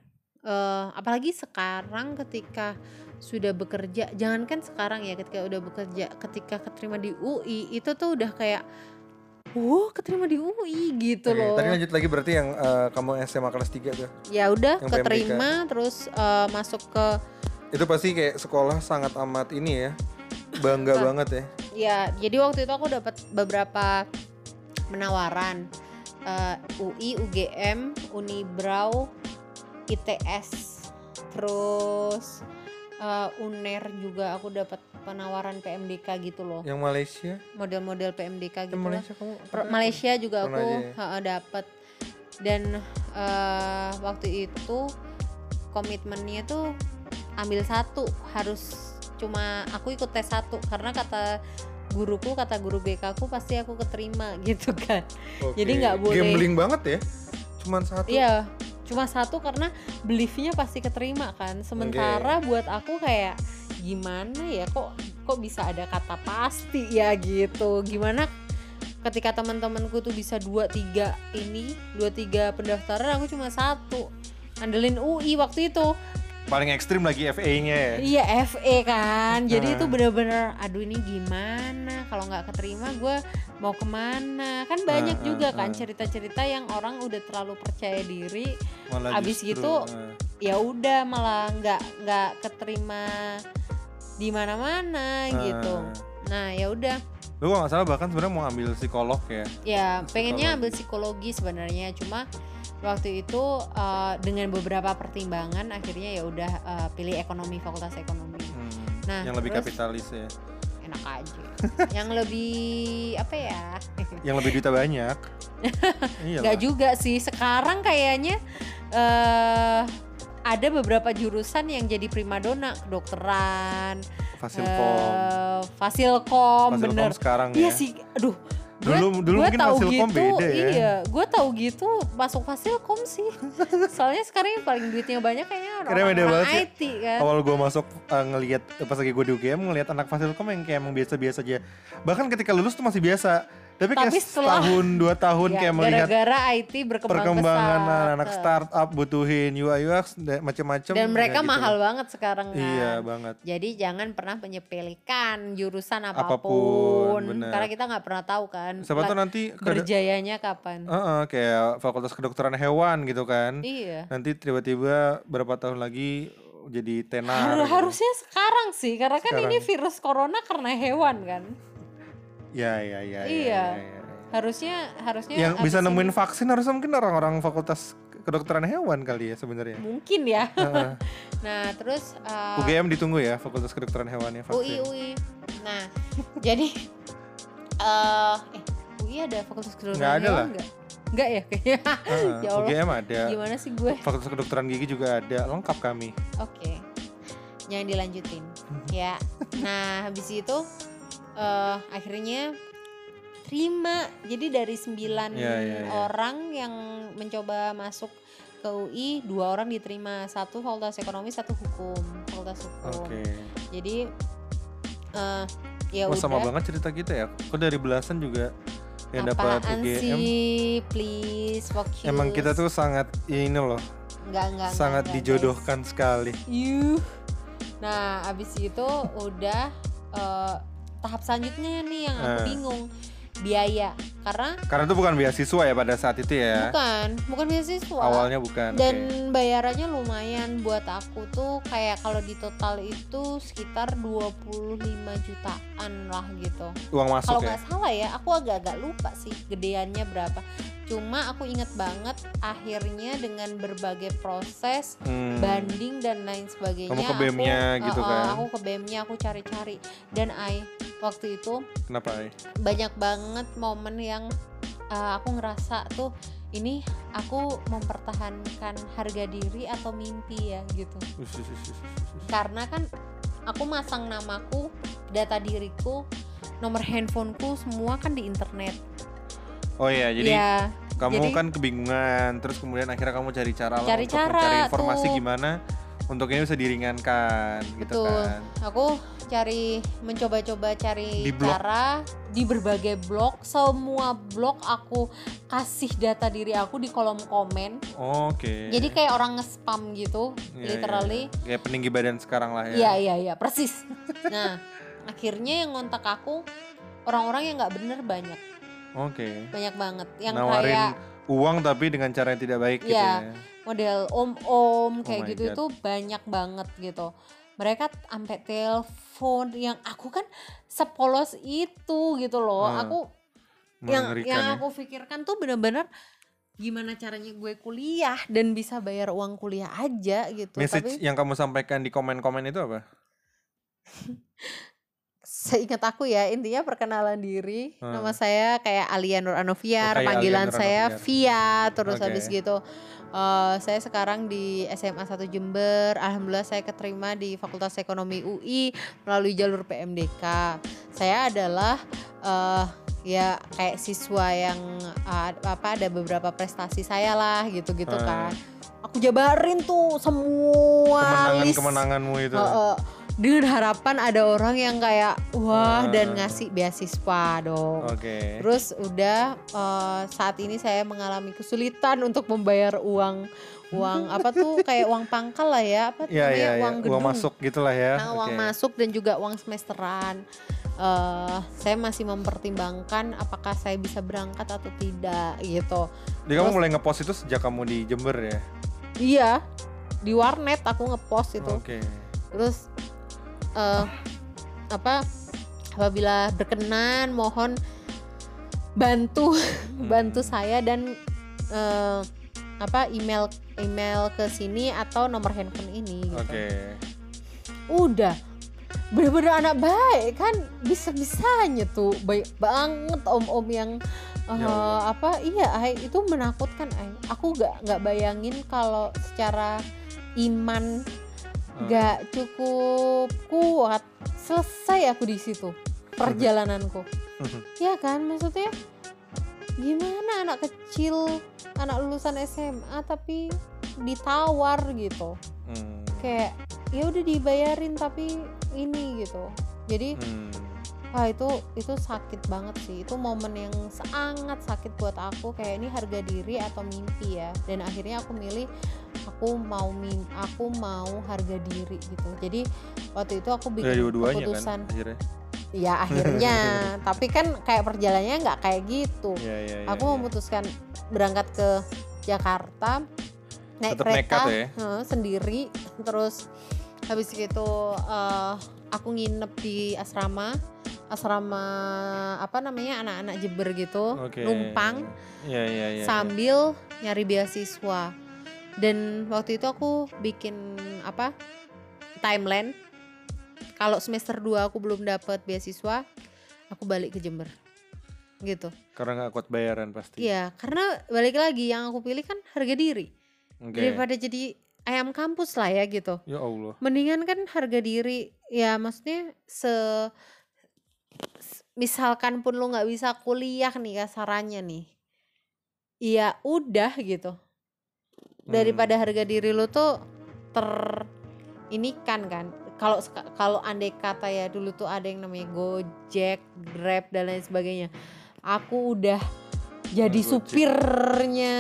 eh, apalagi sekarang ketika sudah bekerja, jangankan sekarang ya ketika udah bekerja, ketika keterima di UI itu tuh udah kayak Wow, keterima di UI gitu Oke, loh. Tadi lanjut lagi berarti yang eh, kamu SMA kelas 3 tuh. Ya udah yang keterima terus eh, masuk ke Itu pasti kayak sekolah sangat amat ini ya. Bangga Ah. banget ya. ya jadi waktu itu aku dapat beberapa penawaran Eh, UI, UGM, Unibrau, ITS, terus eh, UNER juga aku dapat penawaran PMDK gitu loh, Yang Malaysia, model-model PMDK yang gitu lah. Malaysia kamu Per- apa? Malaysia juga aku ha-ha, dapat dan eh, waktu itu komitmennya tuh ambil satu harus cuma aku ikut tes satu. Karena kata guruku kata guru BK aku pasti aku keterima (laughs) gitu kan. Oke. jadi nggak boleh- Gambling banget ya. Cuman satu. iya cuma satu karena beliefnya pasti keterima kan. Sementara buat aku kayak gimana ya kok kok bisa ada kata pasti ya gitu. Gimana ketika teman-temanku tuh bisa dua tiga ini dua tiga pendaftaran aku cuma satu. Andelin UI waktu itu Paling ekstrim lagi FA-nya ya. iya FE kan. Jadi itu bener-bener aduh ini gimana? Kalau nggak keterima gue mau ke mana? Kan banyak juga kan cerita-cerita yang orang udah terlalu percaya diri. Malah Abis justru, gitu, ya udah malah nggak nggak keterima di mana-mana gitu. Nah ya udah Lu kalau nggak salah bahkan sebenarnya mau ambil psikolog ya. ya pengennya Psikologi. ambil psikologi sebenarnya cuma waktu itu eh, dengan beberapa pertimbangan akhirnya ya udah eh, pilih ekonomi fakultas ekonomi Hmm, Nah, yang lebih terus- kapitalis ya. enak aja yang lebih apa ya (laughs) Yang lebih duitnya banyak. (laughs) iya nggak juga sih sekarang kayaknya eh ada beberapa jurusan yang jadi primadona kedokteran Fasilkom. eh, fasilkom Fasilkom bener sekarang iya ya. sih aduh gue Dulu- dulu gue mungkin tahu Fasilkom gitu beda ya. iya gue tahu gitu masuk fasilkom sih (laughs) soalnya sekarang yang paling duitnya banyak kayaknya orang-orang sih. IT kan Awal gue masuk eh, ngelihat pas lagi gue di UGM ngelihat anak Fasilkom yang kayak emang biasa-biasa aja. Bahkan ketika lulus tuh masih biasa. Tapi kayak Tapi setelah- setahun dua tahun Ya, kayak melihat gara-gara IT berkembang perkembangan pesat. anak startup butuhin UI UX macam-macam. dan mereka ya gitu mahal lah. banget sekarang kan Iya banget. Jadi jangan pernah menyepelekan jurusan Apa pun, apa pun, bener. karena kita nggak pernah tahu kan Siapa tuh la- nanti ke berjayanya kapan. Heeh, kayak fakultas kedokteran hewan gitu kan. Iya. Nanti tiba-tiba berapa tahun lagi jadi tenar. Har- gitu. harusnya sekarang sih, karena kan Sekarang. ini virus corona karena hewan kan. Ya ya ya. ya, Iya. ya, ya. Harusnya harusnya Yang bisa ini- nemuin vaksin harusnya mungkin orang-orang fakultas kedokteran hewan kali ya sebenarnya. mungkin ya. (laughs) Nah terus uh, UGM ditunggu ya fakultas kedokteran hewannya UI vaksin. UI. Nah (laughs) jadi eh eh UI ada fakultas kedokteran Nggak ada hewan lah. nggak? Nggak ya kayaknya. Heeh, (laughs) Ya Allah. UGM ada. Gimana sih gue? Fakultas kedokteran gigi juga ada. Lengkap kami. Oke, jangan dilanjutin ya. Nah habis itu eh akhirnya terima. Jadi dari sembilan Ya, ya, ya. orang yang mencoba masuk ke UI, dua orang diterima. Satu fakultas ekonomi, satu hukum, fakultas hukum. Oke. Jadi eh ya Wah sama udah. banget cerita kita ya. Kok dari belasan juga yang dapat UGM. sih, please focus. Emang kita tuh sangat ini loh, nggak nggak nggak, sangat nggak, dijodohkan sekali. guys. Yuh. Nah, abis itu udah eh, tahap selanjutnya nih yang aku Eh. bingung biaya karena Karena itu bukan beasiswa ya pada saat itu ya. bukan bukan beasiswa Awalnya bukan. dan bayarannya lumayan buat aku tuh kayak kalau di total itu sekitar 25 jutaan lah gitu. Uang masuk kalau ya. nggak salah ya aku agak-agak lupa sih gedeannya berapa cuma aku inget banget akhirnya dengan berbagai proses Hmm. banding dan lain sebagainya Kamu ke BEM-nya aku, gitu uh, kan? aku ke BEM-nya aku cari-cari dan I waktu itu Kenapa? Ay? banyak banget momen yang uh, aku ngerasa tuh ini aku mempertahankan harga diri atau mimpi ya gitu (laughs) karena kan aku masang namaku data diriku nomor handphoneku semua kan di internet Oh iya, jadi ya kamu jadi- kan kebingungan, terus kemudian akhirnya kamu cari cara Cari untuk cara mencari informasi tuh. gimana untuk ini bisa diringankan gitu Betul. kan. aku cari mencoba-coba cari Di blog? cara di berbagai blog semua blog aku kasih data diri aku di kolom komen Oke. jadi kayak orang nge-spam gitu Iya, literally iya. kayak peninggi badan sekarang lah ya. Iya iya iya persis. (laughs) Nah akhirnya yang ngontak aku orang-orang yang nggak bener banyak Oke. banyak banget yang Nawarin kayak uang tapi dengan cara yang tidak baik gitu Iya. ya. Model om-om kayak my gitu God. itu banyak banget gitu. Mereka sampai telepon yang aku kan sepolos itu gitu loh. Hmm. Aku yang yang ya. aku pikirkan tuh bener-bener gimana caranya gue kuliah dan bisa bayar uang kuliah aja gitu. Message Tapi yang kamu sampaikan di komen-komen itu apa? (laughs) seingat aku ya intinya perkenalan diri Hmm. nama saya kayak Alia Nur Anoviar Oh, panggilan Nur saya. Via terus Oke. habis gitu eh, saya sekarang di SMA 1 Jember alhamdulillah saya keterima di Fakultas Ekonomi UI melalui jalur PMDK saya adalah eh, ya kayak siswa yang eh, apa ada beberapa prestasi saya lah gitu-gitu Hmm. kan aku jabarin tuh semua Kemenangan-kemenanganmu itu. Heeh. Dengan harapan ada orang yang kayak wah Ah. dan ngasih beasiswa dong. Oke. Terus udah eh, saat ini saya mengalami kesulitan untuk membayar uang uang (laughs) apa tuh kayak uang pangkal lah ya apa Iya namanya iya iya. uang gedung Uang masuk gitulah ya. Nah, uang masuk dan juga uang semesteran. eh saya masih mempertimbangkan apakah saya bisa berangkat atau tidak gitu. Jadi kamu Terus- mulai ngepost itu sejak kamu di Jember ya? Iya di warnet aku ngepost itu. Oke. Terus eh apa apabila berkenan mohon bantu (laughs) bantu Hmm. saya dan eh, apa email email ke sini atau nomor handphone ini gitu. Oke. Udah bener-bener anak baik kan bisa-bisanya tuh baik banget om-om yang Ya Allah. apa iya Ai, itu menakutkan Ai. aku nggak nggak bayangin kalau secara iman Hmm. nggak cukup kuat selesai aku di situ perjalananku ya kan maksudnya gimana anak kecil anak lulusan SMA tapi ditawar gitu Hmm. kayak ya udah dibayarin tapi ini gitu jadi Hmm. Wah itu itu sakit banget sih itu momen yang sangat sakit buat aku kayak ini harga diri atau mimpi ya dan akhirnya aku milih aku mau mim aku mau harga diri gitu jadi waktu itu aku Ya bikin dua-duanya kan keputusan akhirnya. ya akhirnya (laughs) tapi kan kayak perjalanannya nggak kayak gitu Iya iya iya. aku iya. memutuskan berangkat ke Jakarta naik Tetep kereta nekat ya? eh, sendiri terus habis itu eh, aku nginep di asrama asrama apa namanya anak-anak Jember gitu Oke. numpang Iya iya iya. sambil nyari beasiswa dan waktu itu aku bikin apa timeline kalau semester 2 aku belum dapat beasiswa aku balik ke Jember gitu Karena nggak kuat bayaran pasti. Iya, karena balik lagi yang aku pilih kan harga diri Oke. daripada jadi ayam kampus lah ya gitu. Ya Allah. Mendingan kan harga diri ya maksudnya se misalkan pun lu nggak bisa kuliah nih kasarannya nih. Iya udah gitu. Daripada Hmm. harga diri lu tuh ter ini kan kan. Kalau kalau andai kata ya dulu tuh ada yang namanya Gojek, Grab dan lain sebagainya. Aku udah jadi Gojek. supirnya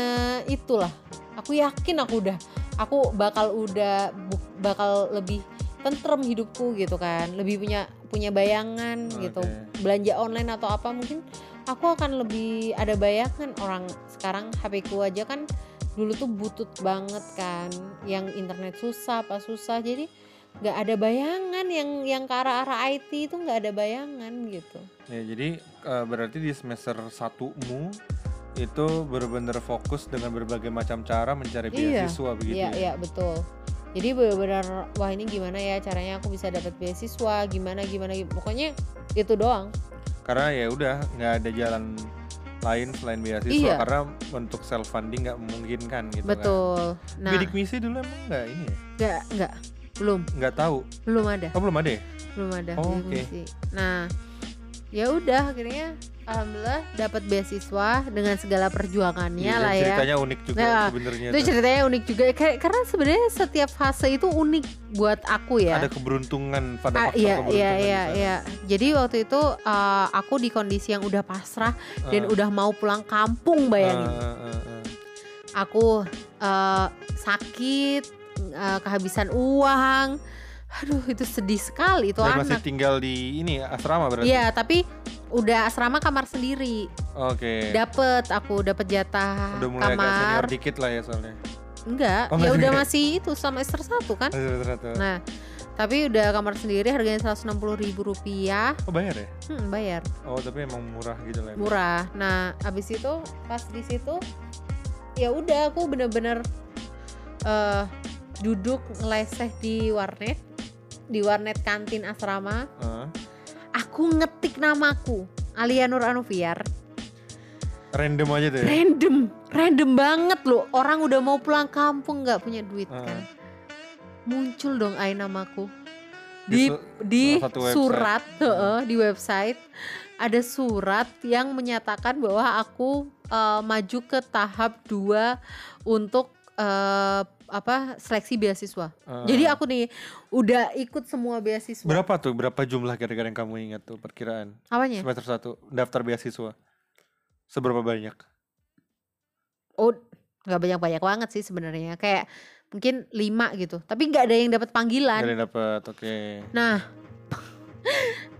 itulah. Aku yakin aku udah aku bakal udah bakal lebih tentrem hidupku gitu kan. Lebih punya punya bayangan gitu. Oke. Belanja online atau apa mungkin aku akan lebih ada bayangan orang sekarang HP ku aja kan dulu tuh butut banget kan yang internet susah apa susah jadi nggak ada bayangan yang yang ke arah arah IT itu nggak ada bayangan gitu Ya jadi eh, berarti di semester satumu itu benar-benar fokus dengan berbagai macam cara mencari Iya. beasiswa begitu. iya ya? iya betul jadi benar-benar wah ini gimana ya caranya aku bisa dapat beasiswa gimana gimana gi- pokoknya itu doang Karena ya udah nggak ada jalan lain selain beasiswa Iya. karena untuk self funding nggak memungkinkan gitu kan. betul nah Bidik misi dulu emang nggak ini ya? nggak nggak belum Nggak tahu. belum ada Oh belum ada ya? belum ada Oh, oke. misi. nah ya udah akhirnya alhamdulillah dapat beasiswa dengan segala perjuangannya Iya, lah ya Ceritanya unik juga Nah, sebenarnya. itu tuh. ceritanya unik juga Kar- karena sebenarnya setiap fase itu unik buat aku ya Ada keberuntungan pada Ah, faktor iya keberuntungan iya iya iya jadi waktu itu uh, aku di kondisi yang udah pasrah dan Ah, udah mau pulang kampung bayangin ah, ah, ah, ah. aku uh, sakit uh, kehabisan uang aduh itu sedih sekali itu Dan masih anak tinggal di ini asrama berarti. Iya tapi udah asrama kamar sendiri Oke. dapet aku dapet jatah Udah mulai kamar senior dikit lah ya soalnya. enggak Oh, ya udah masih itu semester satu kan Masih satu. nah tapi udah kamar sendiri harganya 160 ribu rupiah Oh bayar ya? hmm, bayar Oh tapi emang murah gitu lah. ya. murah nah abis itu pas di situ ya udah aku bener-bener eh duduk ngeleseh di warnet di warnet kantin asrama Ah. aku ngetik namaku Alia Nur Anufiar Random aja tuh ya? random random banget loh orang udah mau pulang kampung nggak punya duit Ah. kan muncul dong ay namaku Di di su- di surat heeh, di website ada surat yang menyatakan bahwa aku eh, maju ke tahap 2 untuk eh, apa seleksi beasiswa. Ah. Jadi aku nih udah ikut semua beasiswa. berapa tuh? Berapa jumlah kira-kira yang kamu ingat tuh perkiraan Apanya? semester satu daftar beasiswa? Seberapa banyak? Oh, nggak banyak-banyak banget sih sebenarnya. Kayak mungkin lima gitu. Tapi nggak ada yang dapat Gak panggilan. ada yang dapat. Oke. Nah,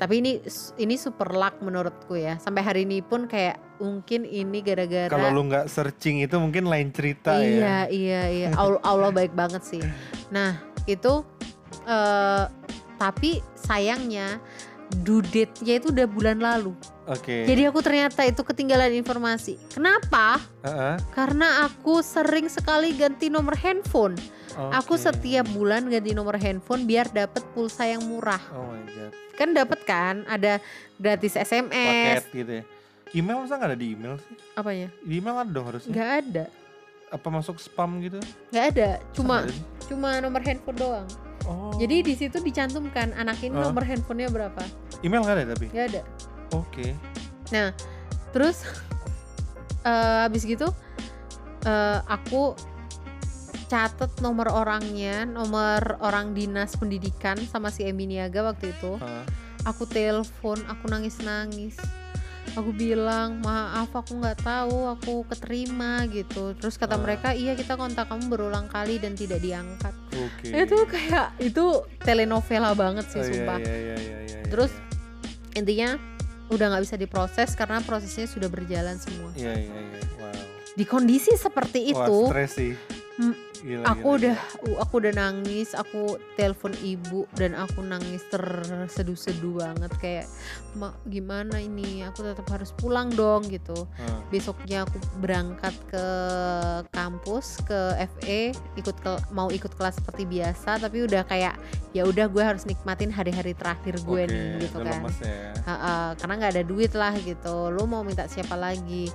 tapi ini ini super luck menurutku ya. Sampai hari ini pun kayak mungkin ini gara-gara Kalau lu nggak searching itu mungkin lain cerita iya, ya. iya, iya. Allah, Allah baik banget sih. Nah, itu eh tapi sayangnya due date-nya itu udah bulan lalu. Oke. Jadi aku ternyata itu ketinggalan informasi. Kenapa? Heeh. Karena aku sering sekali ganti nomor handphone. Aku Oke. setiap bulan ganti nomor handphone biar dapat pulsa yang murah. Oh my god. Kan dapat kan? Ada gratis Paket SMS. gitu ya. Email masa nggak ada di email sih? Apanya? Di email ada dong harusnya. Nggak ada. Apa masuk spam gitu? Nggak ada. Cuma ada cuma nomor handphone doang. Oh. Jadi di situ dicantumkan anak ini Oh. nomor handphonenya berapa. email nggak ada tapi. Nggak ada. Oke. Terus (laughs) eh habis gitu eh aku catet nomor orangnya, nomor orang dinas pendidikan sama si Emi Niaga waktu itu. Heeh. Aku telepon, aku nangis-nangis. Aku bilang maaf aku nggak tahu aku keterima gitu. Terus kata Ah. mereka iya kita kontak kamu berulang kali dan tidak diangkat. Oke. Itu kayak itu telenovela banget sih Oh, iya, sumpah. iya, iya, iya, iya, Terus iya. intinya udah nggak bisa diproses karena prosesnya sudah berjalan semua. Iya iya iya. Wow. Di kondisi seperti Wah, itu, stres sih. Hmm, Gila, aku gila, udah uh, aku udah nangis, aku telepon ibu dan aku nangis terseduh-seduh banget kayak "Ma, gimana ini? Aku tetap harus pulang dong gitu. gila. Heeh. Besoknya aku berangkat ke kampus ke FE ikut ke mau ikut kelas seperti biasa tapi udah kayak ya udah gue harus nikmatin hari-hari terakhir gue Oke, nih gitu kan. ya. Ha-ha, karena nggak ada duit lah gitu lu mau minta siapa lagi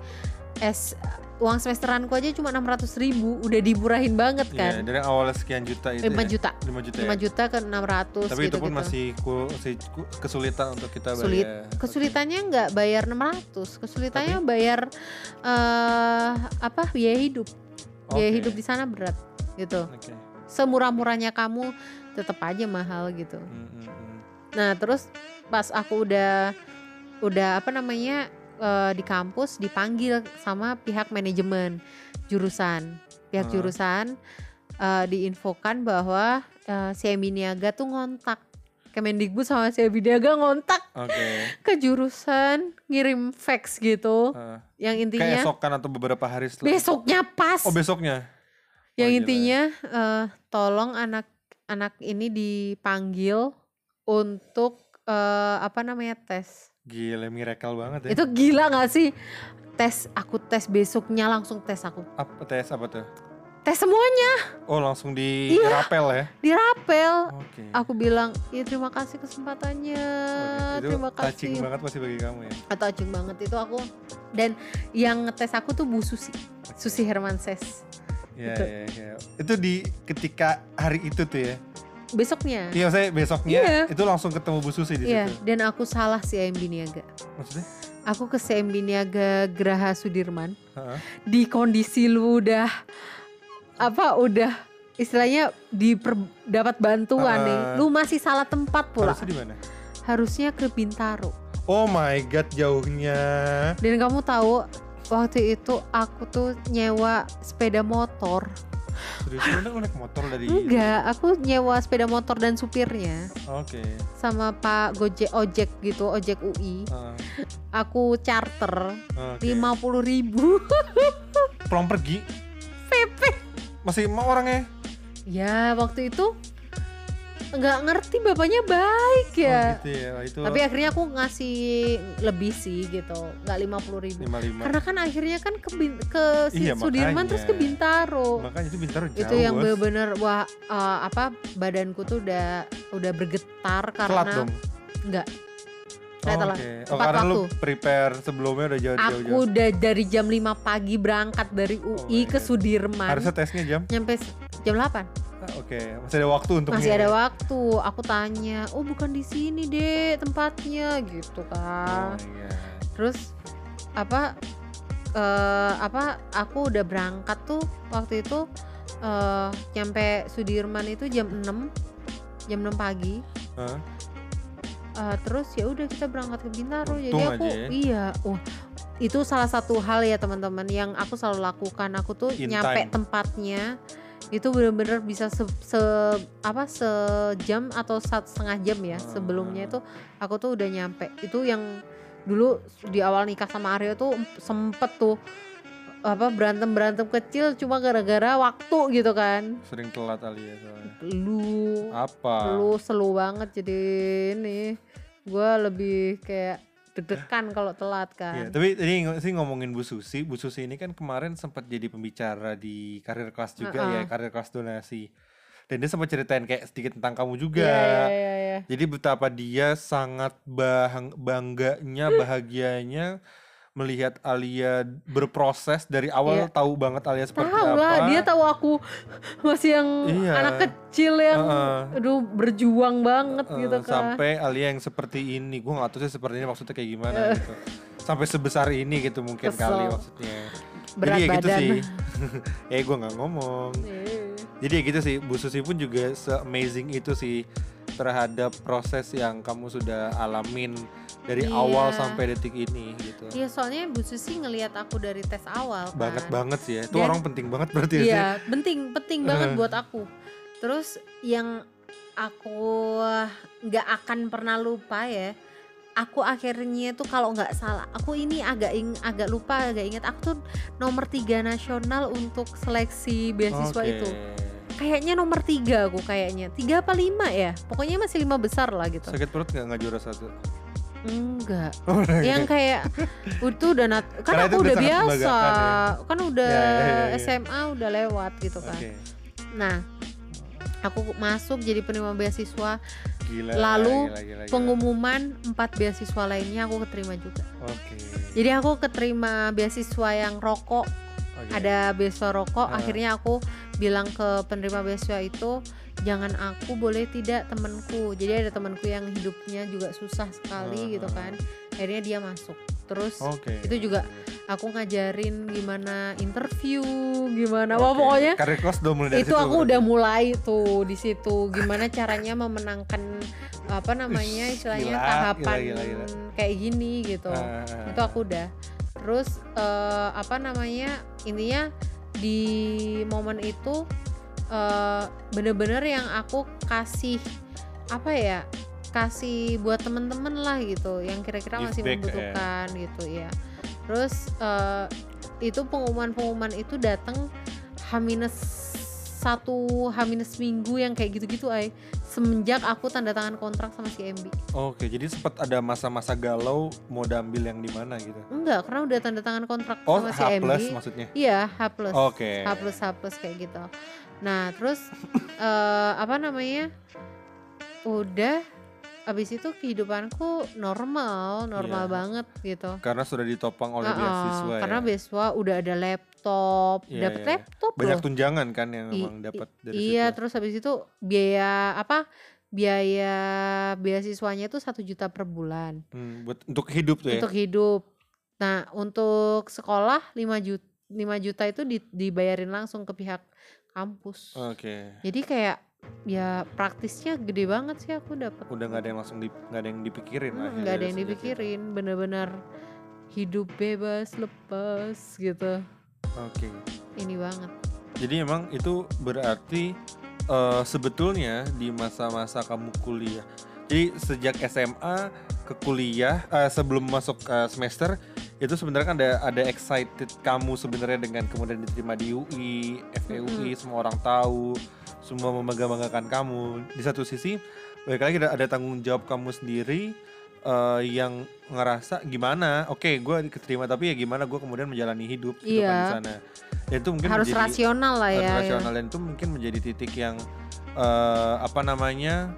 es uang semesteranku aja cuma 600 ribu udah dimurahin banget Iya, kan dari awalnya sekian juta itu 5 ya. juta 5 juta. 5 ya? juta ke 600 Tapi gitu itu pun gitu masih ku- masih ku- kesulitan untuk kita bayar. Sulit. Oke. kesulitannya nggak bayar 600 kesulitannya bayar eh apa biaya hidup biaya Oke. hidup di sana berat gitu Oke. semurah-murahnya kamu tetap aja mahal gitu hmm, hmm. Nah terus pas aku udah udah apa namanya eh, di kampus dipanggil sama pihak manajemen jurusan pihak Ah. jurusan eh, diinfokan bahwa eh, si Emi Niaga tuh ngontak Kemendikbud sama si Emi Niaga ngontak Oke. (laughs) ke jurusan ngirim fax gitu Heeh. yang intinya atau beberapa hari setelah. besoknya pas Oh besoknya. yang Oh, gila. intinya eh, tolong anak anak ini dipanggil untuk eh, apa namanya tes Gila miracle banget ya. Itu gila gak sih? Tes, aku tes besoknya langsung tes aku. apa tes apa tuh? Tes semuanya Oh langsung di Iya. rapel ya. dirapel. Oke. Aku bilang, ya terima kasih kesempatannya. Oke, Itu terima touching kasih. banget pasti bagi kamu ya. Atau touching banget itu aku. Dan yang ngetes aku tuh Bu Susi. Susi Hermanses. Iya iya iya. Itu di ketika hari itu tuh ya. Besoknya. Iya saya besoknya Iya. itu langsung ketemu Bu Susi di Iya, situ. dan aku salah si AMB Niaga. Maksudnya? Aku ke CMB Niaga Geraha Sudirman. Heeh. Di kondisi lu udah apa udah istilahnya diper, dapat bantuan Ah. nih. Lu masih salah tempat pula. Harusnya di mana? harusnya ke Bintaro. Oh my god jauhnya. Dan kamu tahu waktu itu aku tuh nyewa sepeda motor. Serius lu naik- motor dari Enggak, aku nyewa sepeda motor dan supirnya Oke. sama Pak Gojek ojek gitu, ojek UI. Heeh. Aku charter lima puluh ribu. Pulang pergi. PP. Masih mau orangnya? Ya waktu itu nggak ngerti bapaknya baik ya. Oh, gitu ya. Itu Tapi akhirnya aku ngasih lebih sih gitu, nggak lima puluh ribu. 55. Karena kan akhirnya kan ke ke si Iya, Sudirman terus ke makanya. Bintaro. Makanya itu Bintaro jauh. itu yang Bos. bener-bener wah eh, apa badanku tuh udah udah bergetar telat karena dong. enggak Oh, telat. oke. Oh, Tepat karena lu waktu. prepare sebelumnya udah jauh-jauh. aku udah dari jam 5 pagi berangkat dari UI Oh ke. Sudirman Harusnya tesnya jam. nyampe jam 8 Ah, Oke, masih ada waktu untuk masih ada waktu. Aku tanya oh bukan di sini deh tempatnya. Gitu Oh kan my God. terus apa eh apa aku udah berangkat tuh waktu itu eh, nyampe Sudirman itu jam 6 jam 6 pagi. Hah? Eh, terus ya udah kita berangkat ke Bintaro. Jadi Untung aku aja ya. iya wah itu salah satu hal ya teman-teman yang aku selalu lakukan. Aku tuh In nyampe time. tempatnya itu bener-bener bisa se, se- apa sejam atau satu setengah jam ya sebelumnya itu aku tuh udah nyampe itu yang dulu di awal nikah sama Aryo tuh sempet tuh apa berantem berantem kecil cuma gara-gara waktu gitu kan Sering telat Alia soalnya. lu Apa? lu selu banget jadi ini gue lebih kayak deg-degan kalau telat kan tapi tadi sih ngomongin Bu Susi, Bu Susi ini kan kemarin sempat jadi pembicara di karir kelas juga ya, Heeh. karir kelas donasi. Dan dia sempat ceritain kayak sedikit tentang kamu juga. Iya, iya, iya, iya. Jadi betapa dia sangat bahang, bangganya, bahagianya melihat Alia berproses dari awal Iya. tahu banget Alia seperti tahu apa. lah dia tahu aku masih yang Iya. anak kecil yang Heeh. aduh berjuang banget Eh, gitu kan sampai Alia yang seperti ini. Gue gak tahu sih seperti ini maksudnya kayak gimana Eh. gitu. Sampai sebesar ini gitu mungkin Kesel. kali maksudnya. berat Jadi ya gitu badan sih. (laughs) eh gue nggak ngomong. Iya. Jadi ya gitu sih, Bu Susi pun juga se-amazing itu sih terhadap proses yang kamu sudah alamin dari Iya. awal sampai detik ini gitu. Iya soalnya Bu Susi ngelihat aku dari tes awal kan. Banget banget sih ya. Itu Dan- orang penting banget berarti ya sih. Iya, penting, penting banget buat aku. Terus yang aku nggak akan pernah lupa ya, aku akhirnya tuh kalau nggak salah, aku ini agak ing, agak lupa, agak ingat aku tuh nomor tiga nasional untuk seleksi beasiswa Oke. itu. Kayaknya nomor tiga aku kayaknya, tiga apa lima ya? Pokoknya masih lima besar lah gitu. Sakit perut nggak nggak juara satu. Enggak, (laughs) Oh, yang kayak itu udah nat, kan Karena aku udah udah biasa, membanggakan kan udah Ya, ya, ya, ya. SMA udah lewat gitu kan. Oke. Nah, aku masuk jadi penerima beasiswa. Gila. Lalu gila, gila, gila. Pengumuman empat beasiswa lainnya aku keterima juga. Oke. Jadi aku keterima beasiswa yang rokok, Oke. ada beasiswa rokok. Ah. Akhirnya aku bilang ke penerima beasiswa itu, jangan aku boleh tidak temanku. Jadi ada temanku yang hidupnya juga susah sekali Ah, gitu ah. kan. Akhirnya dia masuk. Terus Oke. itu juga aku ngajarin gimana interview, gimana, wah Oke. pokoknya karir kelas udah mulai dari itu situ aku udah mulai tuh di situ gimana caranya memenangkan apa namanya istilahnya Gila, tahapan gila, gila, gila. kayak gini gitu Ah, itu aku udah terus eh, apa namanya intinya di momen itu eh, bener-bener yang aku kasih apa ya kasih buat temen-temen lah gitu yang kira-kira masih back, membutuhkan gitu ya. Terus eh, itu pengumuman-pengumuman itu datang H satu H minggu yang kayak gitu-gitu ay semenjak aku tanda tangan kontrak sama si MB Oke, jadi sempat ada masa-masa galau mau diambil yang di mana gitu. enggak karena udah tanda tangan kontrak Oh, sama si H MB plus maksudnya. Iya, H plus. Oke. H plus H plus kayak gitu. Nah, terus (laughs) eh, apa namanya? Udah abis itu kehidupanku normal, normal Iya. banget gitu. Karena sudah ditopang oleh Heeh, beasiswa karena ya. beasiswa udah ada laptop, Iya, dapat iya. laptop Banyak loh. tunjangan kan yang memang dapat dari iya, situ. terus habis itu biaya apa? Biaya beasiswanya itu satu juta per bulan Hmm, buat untuk hidup tuh ya. untuk hidup. Nah, untuk sekolah 5 juta 5 juta itu di- dibayarin langsung ke pihak kampus. Oke. Jadi kayak ya praktisnya gede banget sih aku dapat. Udah nggak ada yang langsung nggak ada yang dipikirin lah. nggak ada yang dipikirin, bener-bener hidup bebas lepas gitu. Oke. Ini banget. Jadi emang itu berarti eh, sebetulnya di masa-masa kamu kuliah. Jadi sejak SMA ke kuliah eh, sebelum masuk eh, semester itu sebenarnya kan ada ada excited kamu sebenarnya dengan kemudian diterima di UI, FEUI, semua orang tahu, semua membangga-banggakan kamu. Di satu sisi, balik lagi ada, ada tanggung jawab kamu sendiri eh, yang ngerasa gimana, oke gue keterima tapi ya gimana gue kemudian menjalani hidup gitu kan Iya. di sana. Dan itu mungkin Harus menjadi- rasional lah harus ya. rasional dan itu mungkin menjadi titik yang eh, apa namanya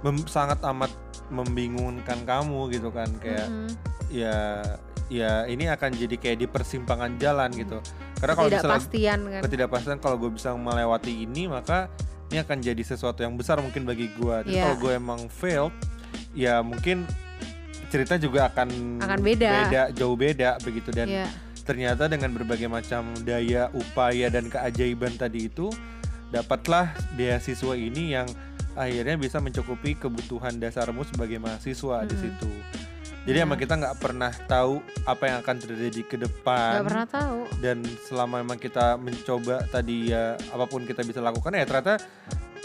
mem- sangat amat membingungkan kamu gitu kan kayak Mm-mm. ya ya ini akan jadi kayak di persimpangan jalan gitu karena kalau Tidak misalnya kan. ketidakpastian kalau gue bisa melewati ini maka ini akan jadi sesuatu yang besar mungkin bagi gue tapi Iya. kalau gue emang failed ya mungkin cerita juga akan Akan beda. jauh beda begitu dan Iya. ternyata dengan berbagai macam daya upaya dan keajaiban tadi itu dapatlah beasiswa ini yang akhirnya bisa mencukupi kebutuhan dasarmu sebagai mahasiswa di Mm-mm. situ. Jadi Iya. emang kita nggak pernah tahu apa yang akan terjadi ke depan Gak pernah tahu. dan selama memang kita mencoba tadi ya apa pun kita bisa lakukan ya ternyata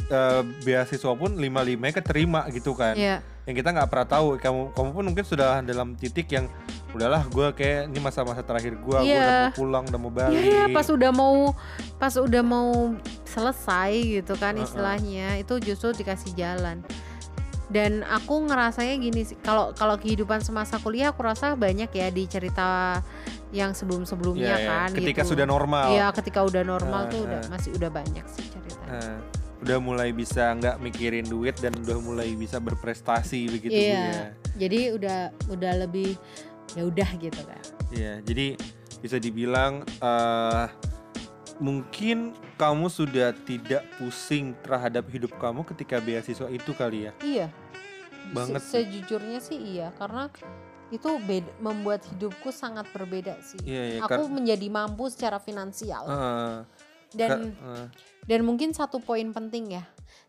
eh, beasiswa pun lima lima keterima gitu kan Iya. Yang kita nggak pernah tahu kamu kamu pun mungkin sudah dalam titik yang udahlah gue kayak ini masa-masa terakhir gue gue Iya. udah mau pulang udah mau balik Iya, pas udah mau pas udah mau selesai gitu kan Heeh. istilahnya itu justru dikasih jalan. Dan aku ngerasanya gini sih, kalau kalau kehidupan semasa kuliah aku rasa banyak ya di cerita yang sebelum-sebelumnya Iya, iya. kan ketika gitu. sudah normal Iya, ketika udah normal tuh Heeh. udah masih udah banyak sih cerita. Udah mulai bisa nggak mikirin duit dan udah mulai bisa berprestasi begitu Iya. ya Jadi udah udah lebih ya udah gitu kan. Iya, jadi bisa dibilang eh mungkin kamu sudah tidak pusing terhadap hidup kamu ketika beasiswa itu kali ya. Iya. Banget Se- Sejujurnya sih iya, karena itu beda, membuat hidupku sangat berbeda sih. Iya, iya. Aku menjadi mampu secara finansial eh, dan ka- eh, dan mungkin satu poin penting ya.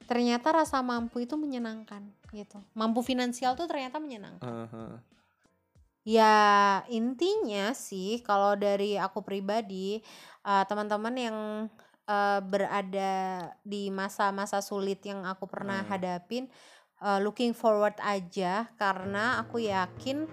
Ternyata rasa mampu itu menyenangkan gitu. Mampu finansial tuh ternyata menyenangkan. eh, eh. Ya intinya sih kalau dari aku pribadi eh, teman-teman yang eh, berada di masa-masa sulit yang aku pernah Hmm. hadapin eh, looking forward aja karena aku yakin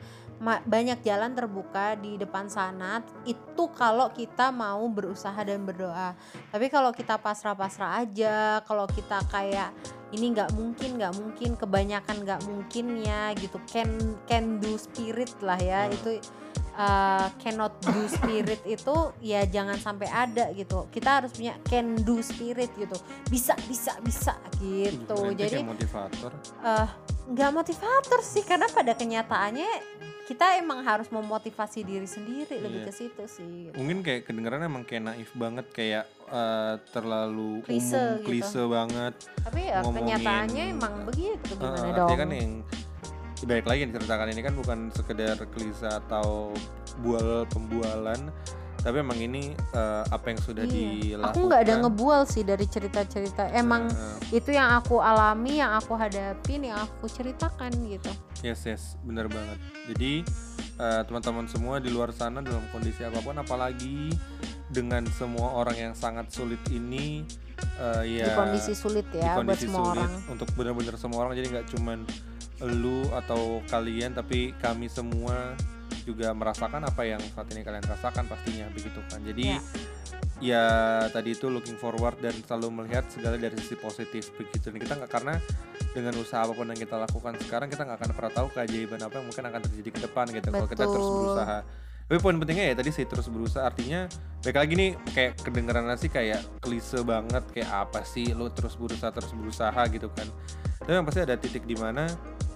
banyak jalan terbuka di depan sana. Itu kalau kita mau berusaha dan berdoa. Tapi kalau kita pasrah-pasrah aja kalau kita kayak ini nggak mungkin nggak mungkin kebanyakan nggak mungkinnya gitu. Can can do spirit lah ya. Hmm. itu uh, cannot do spirit (laughs) itu ya jangan sampai ada gitu. Kita harus punya can do spirit gitu. Bisa bisa bisa gitu. jadi motivator. eh nggak motivator sih karena pada kenyataannya kita emang harus memotivasi diri sendiri lebih Iya. ke situ sih gitu. Mungkin kayak kedengeran emang kayak naif banget kayak eh, terlalu Klise umum, gitu. klise banget. tapi ya ngomongin, kenyataannya emang begitu gimana artinya dong kan yang baik lagi yang diceritakan ini kan bukan sekedar klise atau bual pembualan tapi emang ini eh, apa yang sudah Iya. dilakukan? aku nggak ada ngebual sih dari cerita-cerita. Emang Eh, itu yang aku alami yang aku hadapin yang aku ceritakan gitu. Yes yes. Benar banget. Jadi eh, teman-teman semua di luar sana dalam kondisi apa pun apalagi dengan semua orang yang sangat sulit ini eh, ya di kondisi sulit di ya buat kondisi semua sulit orang. untuk benar-benar semua orang. Jadi nggak cuman lu atau kalian tapi kami semua juga merasakan apa yang saat ini kalian rasakan pastinya begitu kan? Jadi ya, tadi itu looking forward dan selalu melihat segala dari sisi positif begitu. Dan kita nggak karena dengan usaha apa pun yang kita lakukan sekarang kita nggak akan pernah tahu keajaiban apa yang mungkin akan terjadi ke depan gitu. Kalau kita terus Betul. berusaha. Tapi poin pentingnya ya tadi sih terus berusaha. Artinya baik lagi nih kayak kedengeran sih kayak klise banget kayak apa sih lu terus berusaha terus berusaha gitu kan. Tapi yang pasti ada titik di mana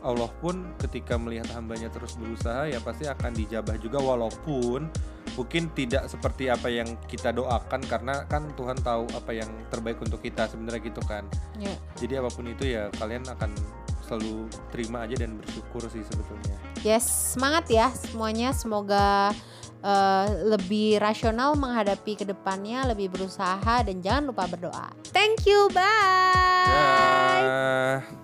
Allah pun ketika melihat hambanya terus berusaha ya pasti akan dijabah juga walaupun mungkin tidak seperti apa yang kita doakan karena kan Tuhan tahu apa yang terbaik untuk kita sebenarnya gitu kan. Ya. jadi apa pun itu ya kalian akan selalu terima aja dan bersyukur sih sebetulnya. Yes semangat ya semuanya. Semoga eh, lebih rasional menghadapi ke depannya lebih berusaha dan jangan lupa berdoa. Thank you bye. Dah.